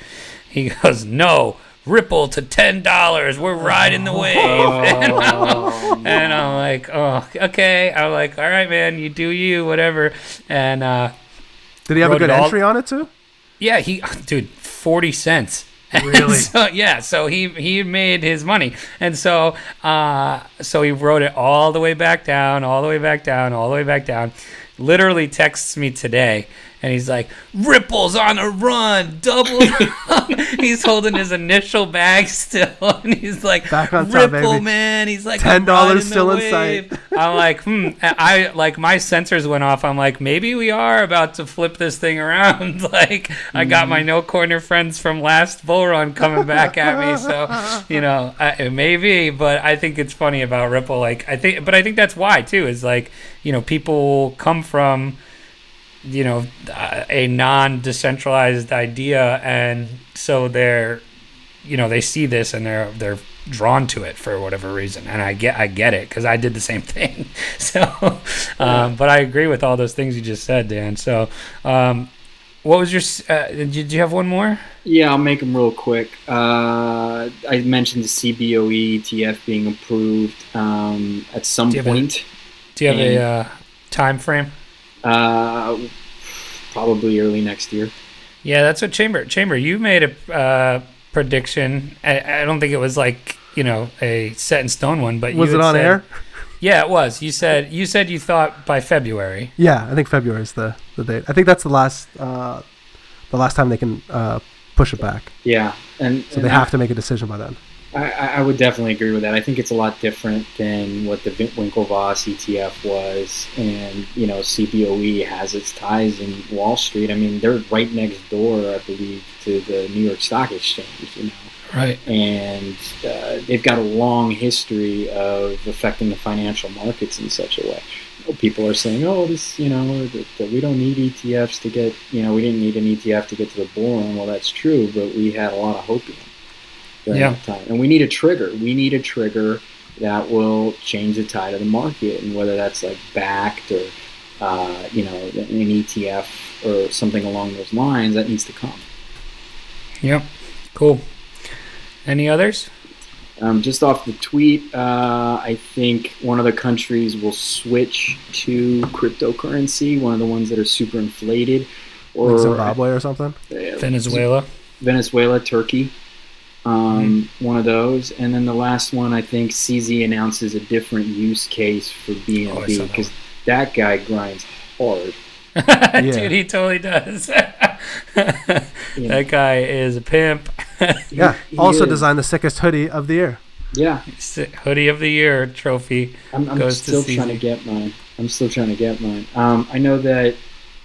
He goes no ripple to ten dollars. We're riding the wave. And, I'm, and I'm like oh okay. I'm like all right man you do you whatever. And uh Did he have a good all- entry on it too? yeah, he dude, forty cents. Really? so, yeah, so he he made his money, and so uh, so he wrote it all the way back down, all the way back down, all the way back down. Literally texts me today, and he's like, "Ripple's on a run, double." he's holding his initial bag still, and he's like, Back on top, "Ripple, baby. man." He's like, $10 "I'm riding the still in wave." sight. I'm like, hmm. I like my sensors went off. I'm like, maybe we are about to flip this thing around. like, I got Mm-hmm. my no coiner friends from last bull run coming back at me. So, you know, I, it may be, but I think it's funny about Ripple. Like, I think, but I think that's why too. Is like, you know, people come from you know uh, a non-decentralized idea and so they're you know they see this and they're they're drawn to it for whatever reason and i get i get it because i did the same thing so um, but i agree with all those things you just said dan so um, what was your uh, did you have one more Yeah, I'll make them real quick. Uh, I mentioned the CBOE ETF being approved um, at some Do have a- point. do you have a uh, time frame Uh, probably early next year. Yeah, that's what Chamber Chamber. You made a uh, prediction. I, I don't think it was like you know a set in stone one, but you Was it on said- air? Yeah, it was. You said you said you thought by February. Yeah, I think February is the, the date. I think that's the last uh, the last time they can uh, push it back. Yeah, and, So and they I- have to make a decision by then. I, I would definitely agree with that. I think it's a lot different than what the Winklevoss ETF was, and you know CBOE has its ties in Wall Street. I mean, they're right next door, I believe, to the New York Stock Exchange. You know, Right. and uh, they've got a long history of affecting the financial markets in such a way. People are saying, "Oh, this, you know, that, that we don't need ETFs to get, you know, we didn't need an ETF to get to the bull run." Well, that's true, but we had a lot of hopium during Yeah. that time, and we need a trigger. We need a trigger that will change the tide of the market, and whether that's like Bakkt or, uh, you know, an ETF or something along those lines, that needs to come. Yep. Cool. Any others? Um, just off the tweet, uh, I think one of the countries will switch to cryptocurrency, one of the ones that are super inflated, or Like Zimbabwe or something. uh, Venezuela. Venezuela, Turkey, um, one of those. And then the last one, I think CZ announces a different use case for Oh, I BNB that because that guy grinds hard. Dude, he totally does. That guy is a pimp. Yeah. he also is. designed the sickest hoodie of the year. Yeah, Hoodie of the year trophy. I'm, I'm Goes to still CZ. trying to get mine. I'm still trying to get mine. Um, I know that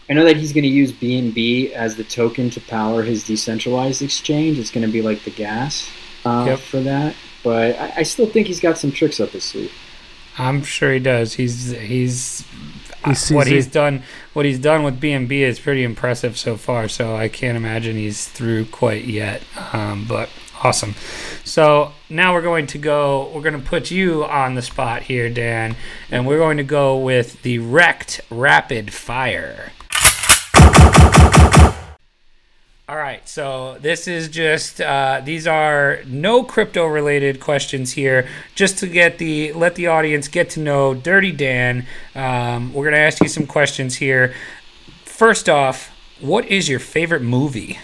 I know that he's going to use BNB as the token to power his decentralized exchange. It's going to be like the gas uh, Yep. for that. But I, I still think he's got some tricks up his sleeve. I'm sure he does. He's he's He's what CZ. he's done. What he's done with BNB is pretty impressive so far. So I can't imagine he's through quite yet. Um, but awesome. So now we're going to go. We're going to put you on the spot here, Dan, and we're going to go with the wrecked rapid fire. All right, so this is just uh, these are no crypto related questions here, just to get the let the audience get to know Dirty Dan. Um, we're gonna ask you some questions here. First off, what is your favorite movie?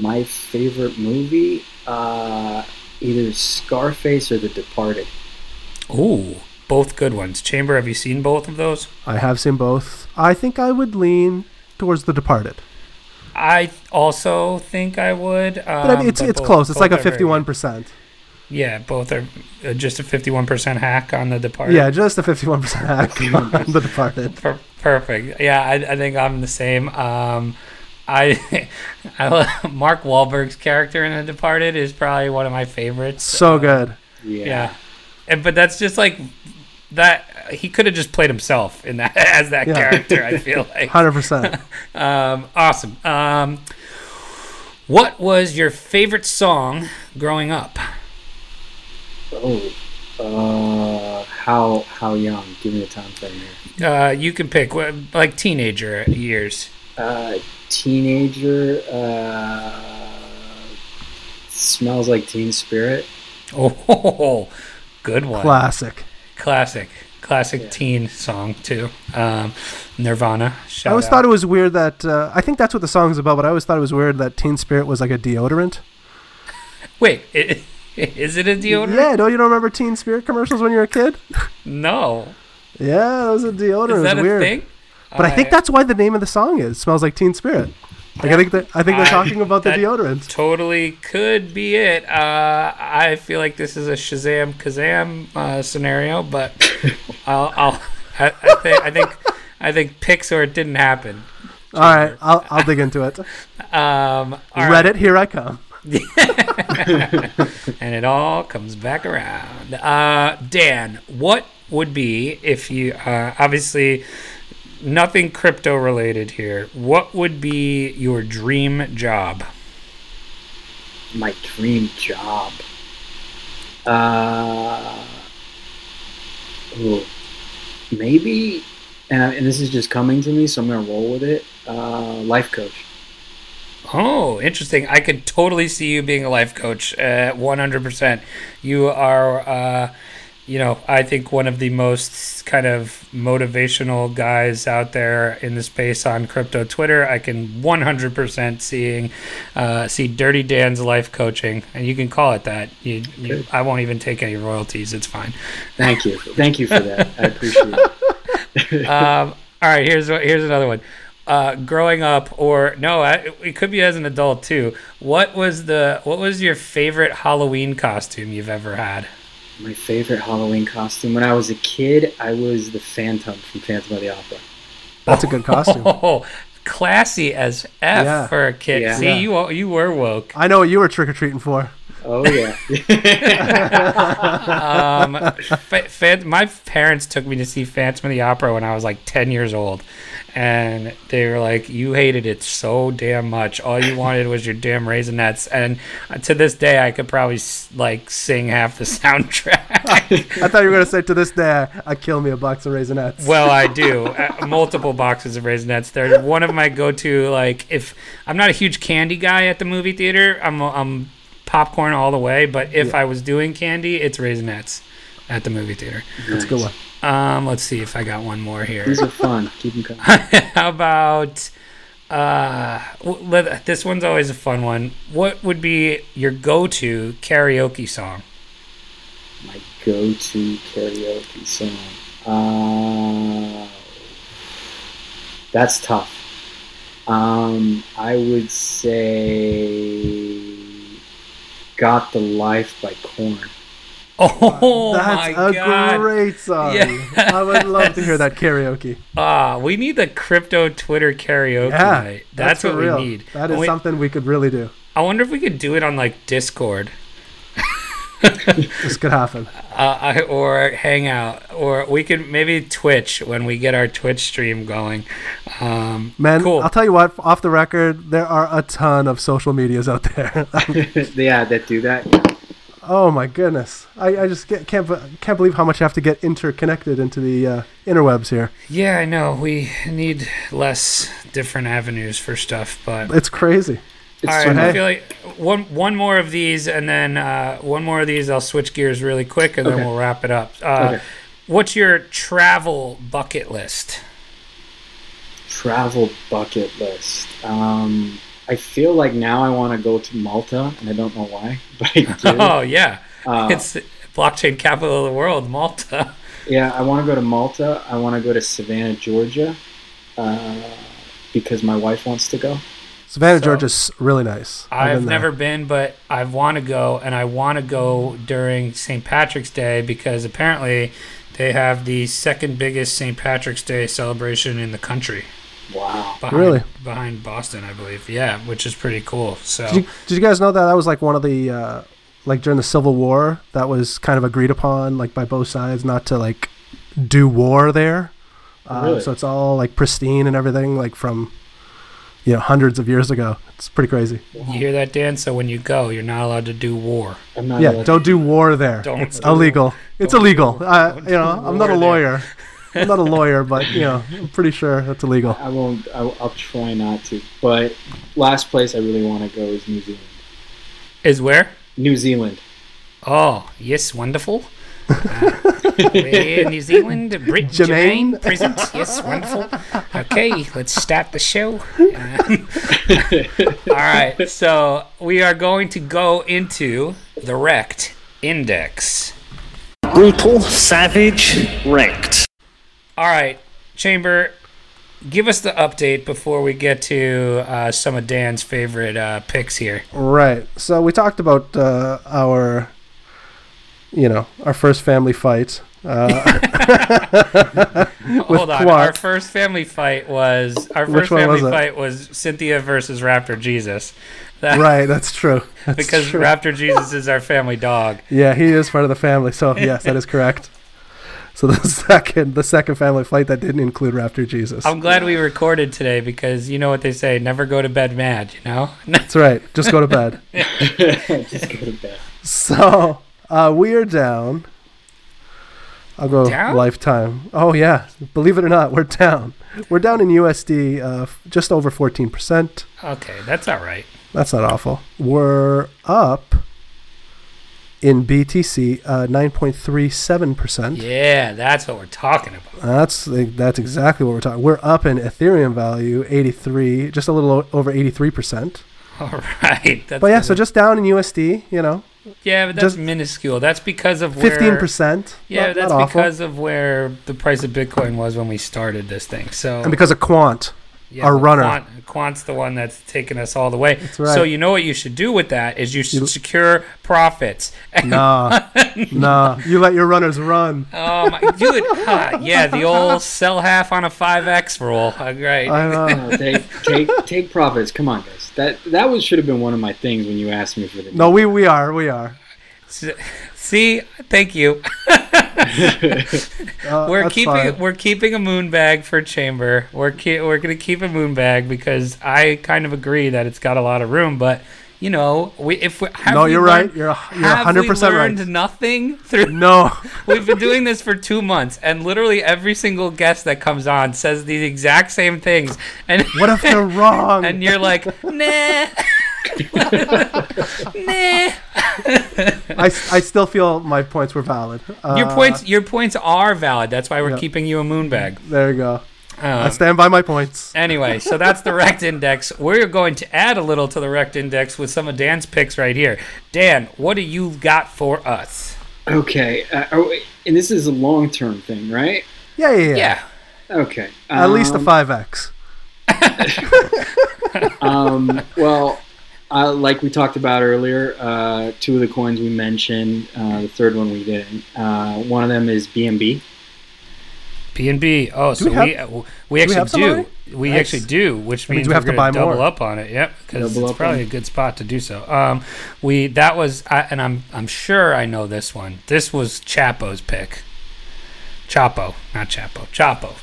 My favorite movie, uh, either Scarface or The Departed. Ooh, both good ones. Chamber, have you seen both of those? I have seen both. I think I would lean towards The Departed. I also think I would. Um, But I mean, it's but it's both- close. It's like a both are very good. fifty-one percent. Yeah, both are uh, just a fifty-one percent hack on the Departed. Yeah, just a fifty-one percent hack on The Departed. Per- perfect. Yeah, I, I think I'm the same. Um, I, I Mark Wahlberg's character in The Departed is probably one of my favorites. So Uh, good. Yeah. Yeah, and, but that's just like that. He could have just played himself in that as that Yeah. character. I feel like. Hundred percent. Um, awesome. Um, what was your favorite song growing up? Oh, uh, how how young? Give me a time frame here. Uh, you can pick like teenager years. Uh, teenager. Uh, smells like Teen Spirit. Oh, good one. Classic. Classic, classic Yeah. teen song too. Um, Nirvana. Shout I always out. thought it was weird that uh, I think that's what the song's about, but I always thought it was weird that Teen Spirit was like a deodorant. Wait, i is it a deodorant? Yeah, don't you don't remember Teen Spirit commercials when you were a kid? No. Yeah, it was a deodorant. Is it that was a weird. thing? But I think that's why the name of the song is "Smells Like Teen Spirit." Like I think that I think they're I- talking about the deodorant. totally could be it. Uh, I feel like this is a Shazam Kazam uh, scenario, but I'll, I'll I, I think I think I think it didn't happen. All right, I'll I'll dig into it. Um, all right. Reddit, here I come. and it all comes back around. Uh, Dan, what would be if you uh, obviously nothing crypto related here? What would be your dream job? My dream job. Uh, ooh, maybe, and, I, and this is just coming to me, so I'm gonna roll with it. Uh, life coach. Oh, interesting. I could totally see you being a life coach at 100%. You are, uh, you know, I think one of the most kind of motivational guys out there in the space on crypto Twitter. I can 100% seeing, uh, see Dirty Dan's life coaching, and you can call it that. You, you, I won't even take any royalties. It's fine. Thank you, thank you for that. I appreciate it. um, all right, here's what- here's another one. Uh, growing up, or no, I, it could be as an adult too. What was the what was your favorite Halloween costume you've ever had? My favorite Halloween costume when I was a kid, I was the Phantom from Phantom of the Opera. That's a good costume. Oh, classy as f Yeah. for a kid. Yeah. See, Yeah. you you were woke. I know what you were trick or treating for. Oh yeah. um, fa- fan- my parents took me to see Phantom of the Opera when I was like 10 years old. And they were like, You hated it so damn much. All you wanted was your damn Raisinets. And uh, to this day, I could probably like sing half the soundtrack. I thought you were gonna say to this day, I, I kill me a box of raisinets. well, I do. Uh, multiple boxes of Raisinets. They're one of my go to, like, if I'm not a huge candy guy at the movie theater, I'm, I'm popcorn all the way. But if I was doing candy, it's Raisinets at the movie theater. That's a good one. Um, let's see if I got one more here. These are fun. Keep them coming. How about uh this one's always a fun one. What would be your go-to karaoke song? My go-to karaoke song. Uh, that's tough. Um, I would say "Got the Life" by Korn. Oh That's my a god. great song. Yes. I would love to hear that karaoke. Ah, we need the crypto Twitter karaoke Yeah, night. That's, for what real. we need. That is Wait, something we could really do. I wonder if we could do it on like Discord. This could happen. uh, I- or Hangout, or we could maybe Twitch when we get our Twitch stream going. Um, Man, cool. I'll tell you what, off the record, there are a ton of social medias out there. yeah, that do that. Yeah. oh my goodness. I, I just get, can't can't believe how much you have to get interconnected into the uh, interwebs here. yeah, I know we need less different avenues for stuff, but It's crazy. It's all right. fun. I feel like one one more of these, and then uh, one more of these. I'll switch gears really quick, and then we'll wrap it up. Uh, Okay. What's your travel bucket list? Travel bucket list. Um, I feel like now I want to go to Malta, and I don't know why, but I do. Oh yeah, Uh, it's blockchain capital of the world, Malta. yeah, I want to go to Malta. I want to go to Savannah, Georgia, uh, because my wife wants to go. Savannah, So- Georgia's really nice. I've been never been, but I want to go, and I want to go during St. Patrick's Day because apparently they have the second biggest St. Patrick's Day celebration in the country. Wow. Behind, Really? Behind Boston, I believe. Yeah, which is pretty cool. So Did you, did you guys know that that was like one of the uh, like during the Civil War that was kind of agreed upon like by both sides not to like do war there. Uh, Really? So it's all like pristine and everything like from you know hundreds of years ago. It's pretty crazy. you hear that, Dan? So when you go, you're not allowed to do war. I'm not. yeah, don't do war there. Don't it's do- illegal. It's don't illegal. do- I, you know, I'm not a war there. lawyer. I'm not a lawyer, but you know, I'm pretty sure that's illegal. I won't. I'll, I'll try not to. But last place I really want to go is New Zealand. Is where? New Zealand. Oh, yes, wonderful. Uh, we're in New Zealand, Brit Jermaine? Jermaine present. Yes, wonderful. Okay, let's start the show. Um, all right, so we are going to go into the wrecked Index. Brutal, savage, wrecked. All right, Chamber, give us the update before we get to uh, some of Dan's favorite uh, picks here. Right. So we talked about uh, our, you know, our first family fight. Uh, Hold on, Quat. our first family fight was our first family was fight was Cynthia versus Raptor Jesus. That- right. That's true. That's because true. Raptor Jesus is our family dog. yeah, he is part of the family. So yes, that is correct. So the second, the second family flight that didn't include Raptor Jesus. I'm glad we recorded today because you know what they say: never go to bed mad. You know. That's right. Just go to bed. Just go to bed. So uh, we are down. I'll go Down? lifetime. Oh yeah, believe it or not, we're down. We're down in USD, uh, just over fourteen percent. okay, that's all right. That's not awful. We're up in BTC, uh, nine point three seven percent. Yeah, that's what we're talking about. That's that's exactly what we're talking. We're up in Ethereum value, eighty three, just a little over eighty three percent. All right. But yeah, so just down in USD, you know, yeah, but that's just- minuscule. That's because of where, fifteen percent. Yeah, not, that's not because of where the price of Bitcoin was when we started this thing. So and because of quant. Yeah, our runner. Quant, Quant's the one that's taking us all the way. right. So you know what you should do with that is you should You- secure profits. Nah, nah. You let your runners run. Oh my, dude! huh, yeah, the old sell half on a five X rule. Uh, Great. I know. Oh, take take take profits. Come on, guys. That that was should have been one of my things when you asked me for the. No, we we are we are. See, thank you. Uh, We're keeping fine. we're keeping a moon bag for chamber. We're ke- we're gonna keep a moon bag because I kind of agree that it's got a lot of room. But you know, we if we have No, you're learned- right. You're a- you're we 100% right. learned nothing through. No, We've been doing this for two months, and literally every single guest that comes on says the exact same things. And what if they're wrong? and you're like, nah, nah. I, I still feel my points were valid. Uh, Your points, your points are valid. That's why we're Yeah. keeping you a moon bag. There you go. I Um, stand by my points. Anyway, so that's the wrecked index. We're going to add a little to the wrecked index with some of Dan's picks right here. Dan, what do you got for us? Okay, uh, oh, wait, and this is a long term thing, right? Yeah, yeah, yeah. Yeah. Okay. At least a um, five x. um, well, uh, like we talked about earlier, uh, two of the coins we mentioned. Uh, the third one we didn't. Uh, one of them is BNB. B and B. Oh, so we have- we uh, we we actually have some do. already? We Nice. actually do, which means means we have we're to buy double more. up on it. Yep, because it's up probably on a good spot to do so. Um, we that was, I, and I'm I'm sure I know this one. This was Chapo's pick. Chapo, not Chapo. Chapo.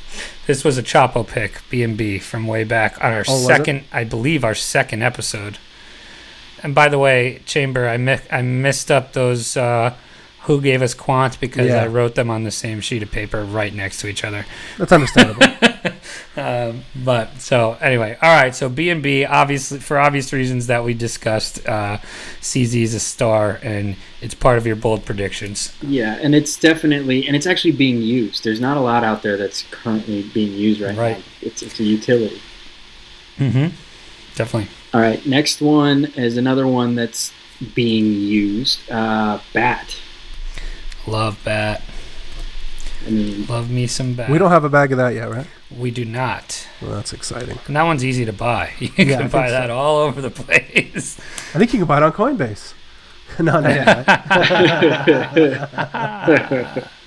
This was a Chapo pick, B and B from way back on our Oh, second, I believe, our second episode. And by the way, Chamber, I mi- I missed up those. Uh, who gave us quant because Yeah. I wrote them on the same sheet of paper right next to each other. That's understandable. Um, but so anyway, all right. So B and B, obviously for obvious reasons that we discussed, uh, CZ is a star, and it's part of your bold predictions. Yeah, and it's definitely and it's actually being used. There's not a lot out there that's currently being used right, Right. now. It's it's a utility. Mm-hmm. Definitely. All right, next one is another one that's being used. Uh, bat. Love bat. I mean, Love me some bat. we don't have a bag of that yet, right? We do not. Well, that's exciting. And that one's easy to buy. You Yeah, can think buy so. that all over the place. I think you can buy it on Coinbase. no, no, yeah.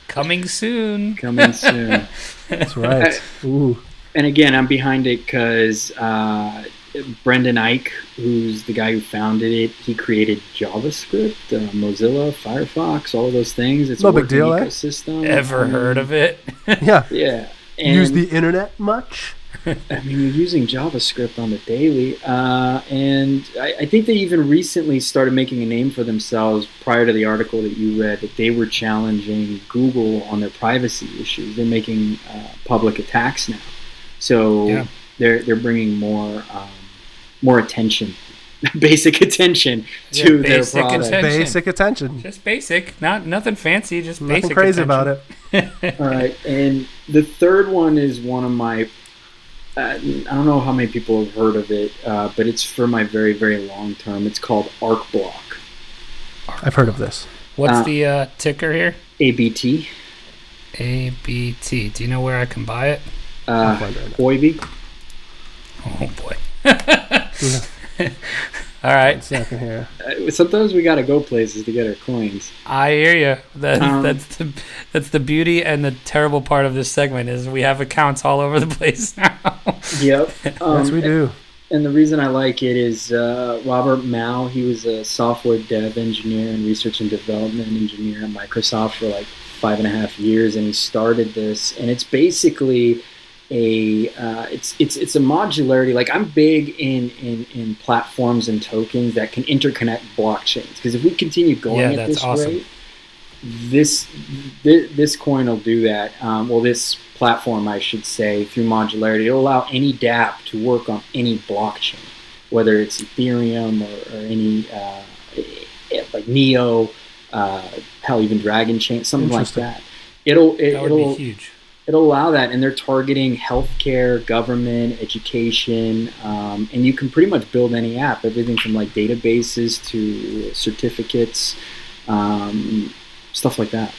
Coming soon. coming soon. That's right. Ooh, and again, I'm behind it because uh, Brendan Eich, who's the guy who founded it, he created JavaScript, uh, Mozilla, Firefox, all of those things. It's No a big working deal, eh? Ever I heard of it? yeah. Yeah. And, Use the internet much? I mean, you're using JavaScript on the daily, uh, and I, I think they even recently started making a name for themselves prior to the article that you read that they were challenging Google on their privacy issues. They're making uh, public attacks now, so Yeah. they're they're bringing more um, more attention, basic attention to Yeah, their product. attention. Basic attention. Just basic, not nothing fancy, just Nothing basic. crazy attention. about it. All right, and the third one is one of my. Uh, I don't know how many people have heard of it, uh, but it's for my very, very long term. It's called ArcBlock, I've heard of this. What's Uh, the uh, ticker here? ABT, ABT. Do you know where I can buy it? uh, find it right now. Huobi. Oh boy. All right, Second here. Uh, sometimes we gotta go places to get our coins. I hear you. That, Um, that's the that's the beauty and the terrible part of this segment is we have accounts all over the place now. Yep. Um, yes, we do. And the reason I like it is uh, Robert Mao. He was a software dev engineer and research and development engineer at Microsoft for like five and a half years, and he started this. And it's basically a uh, it's it's it's a modularity. Like I'm big in in in platforms and tokens that can interconnect blockchains because if we continue going Yeah, at this awesome. rate, this this, this coin will do that. Um, well, this platform, I should say, through modularity, it'll allow any DApp to work on any blockchain, whether it's Ethereum or, or any uh, eh, like Neo, uh, hell, even Dragonchain, something like that. It'll it, That would it'll be huge. It'll allow that, and they're targeting healthcare, government, education, um, and you can pretty much build any app, everything from like databases to certificates, um, stuff like that.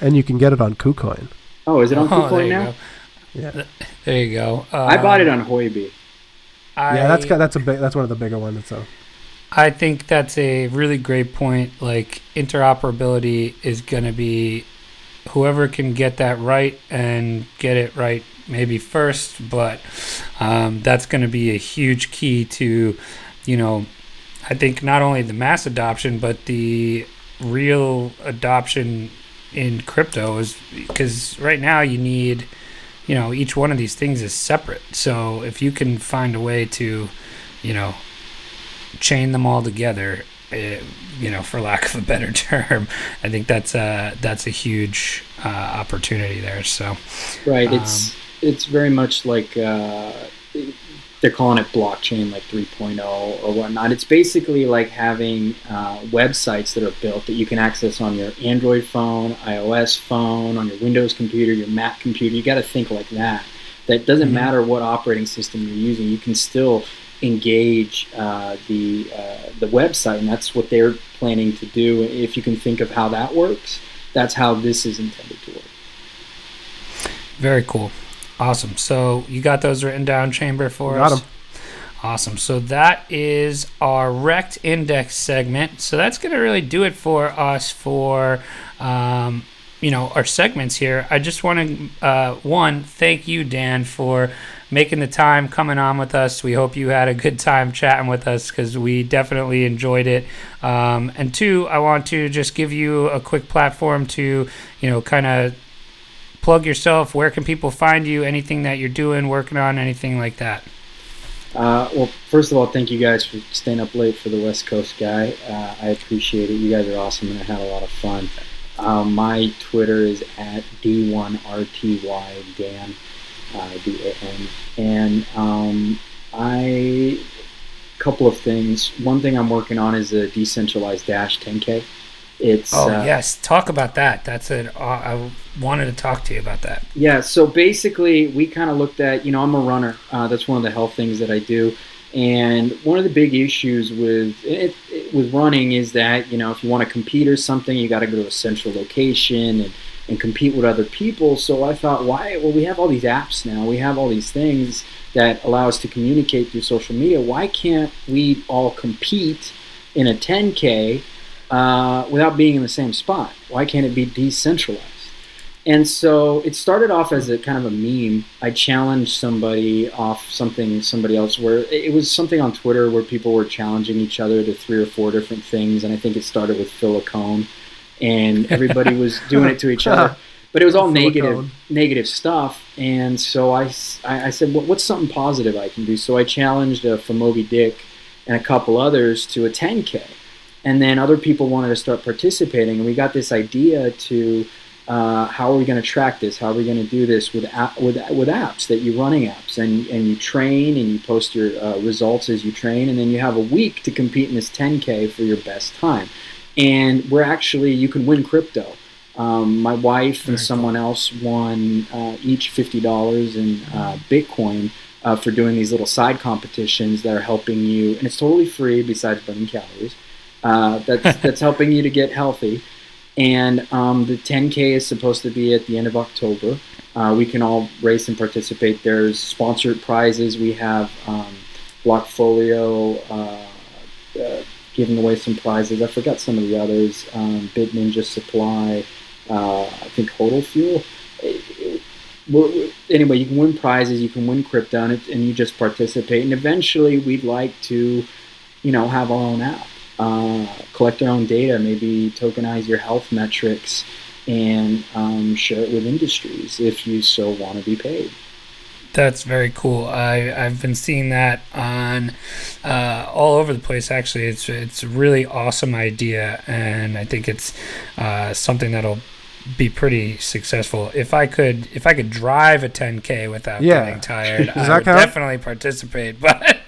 And you can get it on KuCoin. Oh, is it on Oh, KuCoin now? go. Yeah, There you go. Uh, I bought it on Huobi. yeah, that's that's a big that's one of the bigger ones. So I think that's a really great point. Like interoperability is going to be whoever can get that right and get it right maybe first, but um, that's going to be a huge key to, you know, I think not only the mass adoption but the real adoption in crypto is because right now you need, you know, each one of these things is separate. So if you can find a way to, you know, chain them all together, you know, for lack of a better term, I think that's a that's a huge uh, opportunity there. So Right. It's it's very much like uh, they're calling it blockchain like 3.0 or whatnot. It's basically like having uh, websites that are built that you can access on your Android phone, iOS phone, on your Windows computer, your Mac computer. You got to think like that. That doesn't matter what operating system you're using. You can still engage uh, the uh, the website, and that's what they're planning to do. If you can think of how that works, that's how this is intended to work. very cool, awesome. So you got those written down, Chamber, for us Got us. 'em. Awesome. So that is our Wrecked Index segment. So that's going to really do it for us for, um, you know, our segments here. I just want to, uh, one, thank you, Dan, for making the time coming on with us. We hope you had a good time chatting with us because we definitely enjoyed it. Um, and two, I want to just give you a quick platform to, you know, kind of plug yourself. Where can people find you? Anything that you're doing, working on, anything like that? Uh, well, first of all, thank you guys for staying up late for the West Coast guy. Uh, I appreciate it. You guys are awesome, and I had a lot of fun. Um, my Twitter is at d1rty dan, uh, D-A-N, and um, I couple of things. One thing I'm working on is a decentralized dash 10k. It's Oh uh, yes, talk about that. That's it. Uh, I wanted to talk to you about that. Yeah, so basically, we kind of looked at, you know, I'm a runner. Uh, that's one of the health things that I do. And one of the big issues with it, it, with running is that, you know, if you want to compete or something, you got to go to a central location and, and compete with other people. So I thought, why? Well, we have all these apps now. We have all these things that allow us to communicate through social media. Why can't we all compete in a 10K uh, without being in the same spot? Why can't it be decentralized? And so it started off as a kind of a meme. I challenged somebody off something somebody else where it was something on Twitter where people were challenging each other to three or four different things, and I think it started with Phil Philocone, and everybody was doing it to each other. But it was all negative, stuff, and so I, I said, what, "What's something positive I can do?" So I challenged uh, for Moby Dick and a couple others to a 10k, and then other people wanted to start participating, and we got this idea to uh, how are we going to track this? How are we going to do this with app, with with apps that you're running apps and and you train and you post your uh, results as you train, and then you have a week to compete in this 10k for your best time, and we're actually you can win crypto. Um, my wife and someone else won uh, each fifty dollars in uh, Bitcoin uh, for doing these little side competitions that are helping you, and it's totally free besides burning calories. Uh, that's that's helping you to get healthy and um, the 10K is supposed to be at the end of October. Uh, we can all race and participate. There's sponsored prizes. We have um, Blockfolio uh, uh, giving away some prizes. I forgot some of the others. Um, Bit Ninja Supply. Uh, I think Hodl Fuel. Anyway, you can win prizes. You can win crypto, and, it, and you just participate. And eventually, we'd like to, you know, have our own app uh, collect our own data, maybe tokenize your health metrics, and um, share it with industries if you so want to be paid. That's very cool. I I've been seeing that on uh, all over the place. Actually, it's it's a really awesome idea, and I think it's uh, something that'll be pretty successful. If I could if I could drive a 10k without Yeah. getting tired, I that would count? definitely participate. But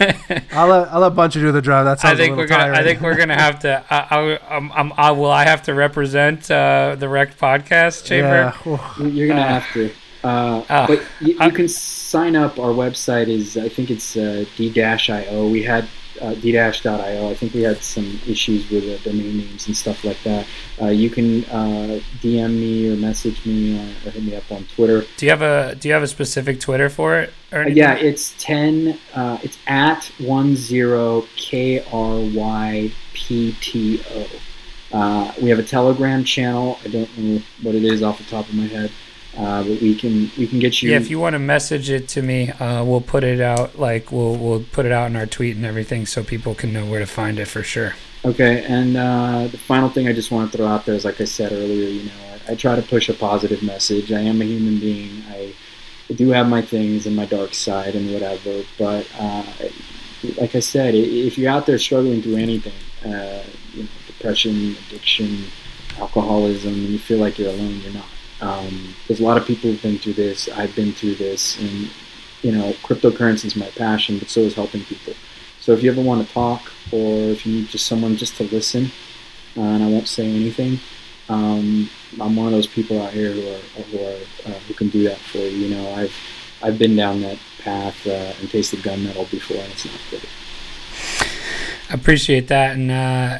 I'll let I'll let Bunch do the drive. That sounds I think a we're gonna. I think we're gonna have to. I, I, um, um, I, will I have to represent uh, the Wrecked Podcast Chamber? Yeah. You- You're gonna Uh, have to. Uh, oh, but you, you can sign up. Our website is, I think it's uh, D-IO. We had uh, ddash.io. I think we had some issues with the domain names and stuff like that. Uh, you can uh, DM me or message me or, or, hit me up on Twitter. Do you have a Do you have a specific Twitter for it? Uh, yeah, it's ten. Uh, it's at one zero k r y p t o. Uh, we have a Telegram channel. I don't know what it is off the top of my head. Uh, but we can we can get you. Yeah, if you want to message it to me, uh, we'll put it out. Like we'll we'll put it out in our tweet and everything, so people can know where to find it for sure. Okay, and uh, the final thing I just want to throw out there is, like I said earlier, you know, I, I try to push a positive message. I am a human being. I, I do have my things and my dark side and whatever, but uh, like I said, if you're out there struggling through anything, uh, you know, depression, addiction, alcoholism, and you feel like you're alone, you're not um, there's a lot of people who've been through this. I've been through this, and you know, cryptocurrency is my passion, but so is helping people. So if you ever want to talk, or if you need just someone just to listen, uh, and I won't say anything, um, I'm one of those people out here who are who are uh, who can do that for you. You know, I've I've been down that path uh, and tasted gunmetal before, and it's not good. I appreciate that, and uh,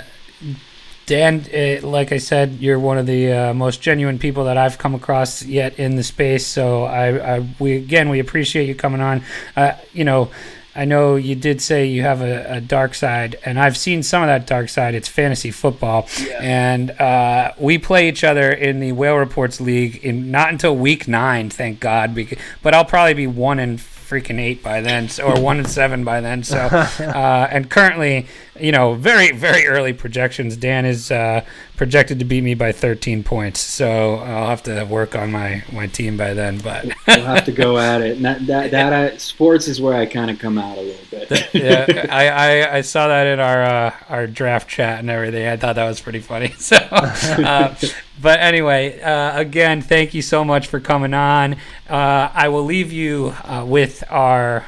Dan, uh, like I said, you're one of the uh, most genuine people that I've come across yet in the space. So I, I we again, we appreciate you coming on. Uh, you know, I know you did say you have a, a, dark side, and I've seen some of that dark side. It's fantasy football, yeah. and uh, we play each other in the Whale Reports League in not until week nine, thank God. Because, but I'll probably be one in freaking eight by then, or one and seven by then. So, uh, and currently, you know, very very early projections. Dan is uh, projected to beat me by 13 points, so I'll have to work on my my team by then. But we'll have to go at it. And that that, that I, sports is where I kind of come out a little bit. yeah, I, I, I saw that in our uh, our draft chat and everything. I thought that was pretty funny. So, uh, but anyway, uh, again, thank you so much for coming on. Uh, I will leave you uh, with our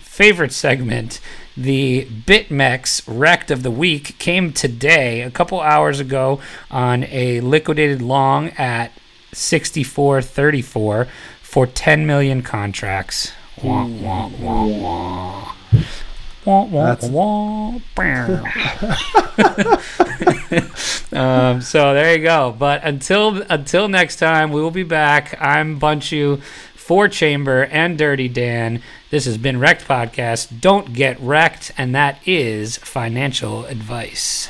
favorite segment. The BitMEX Wrecked of the Week came today, a couple hours ago, on a liquidated long at 64.34 for 10 million contracts. Wah, wah, wah, wah. Wah, wah, wah, um, so there you go. But until until next time, we will be back. I'm Bunchu for Chamber and Dirty Dan. This has been Wrecked Podcast. Don't get wrecked, and that is financial advice.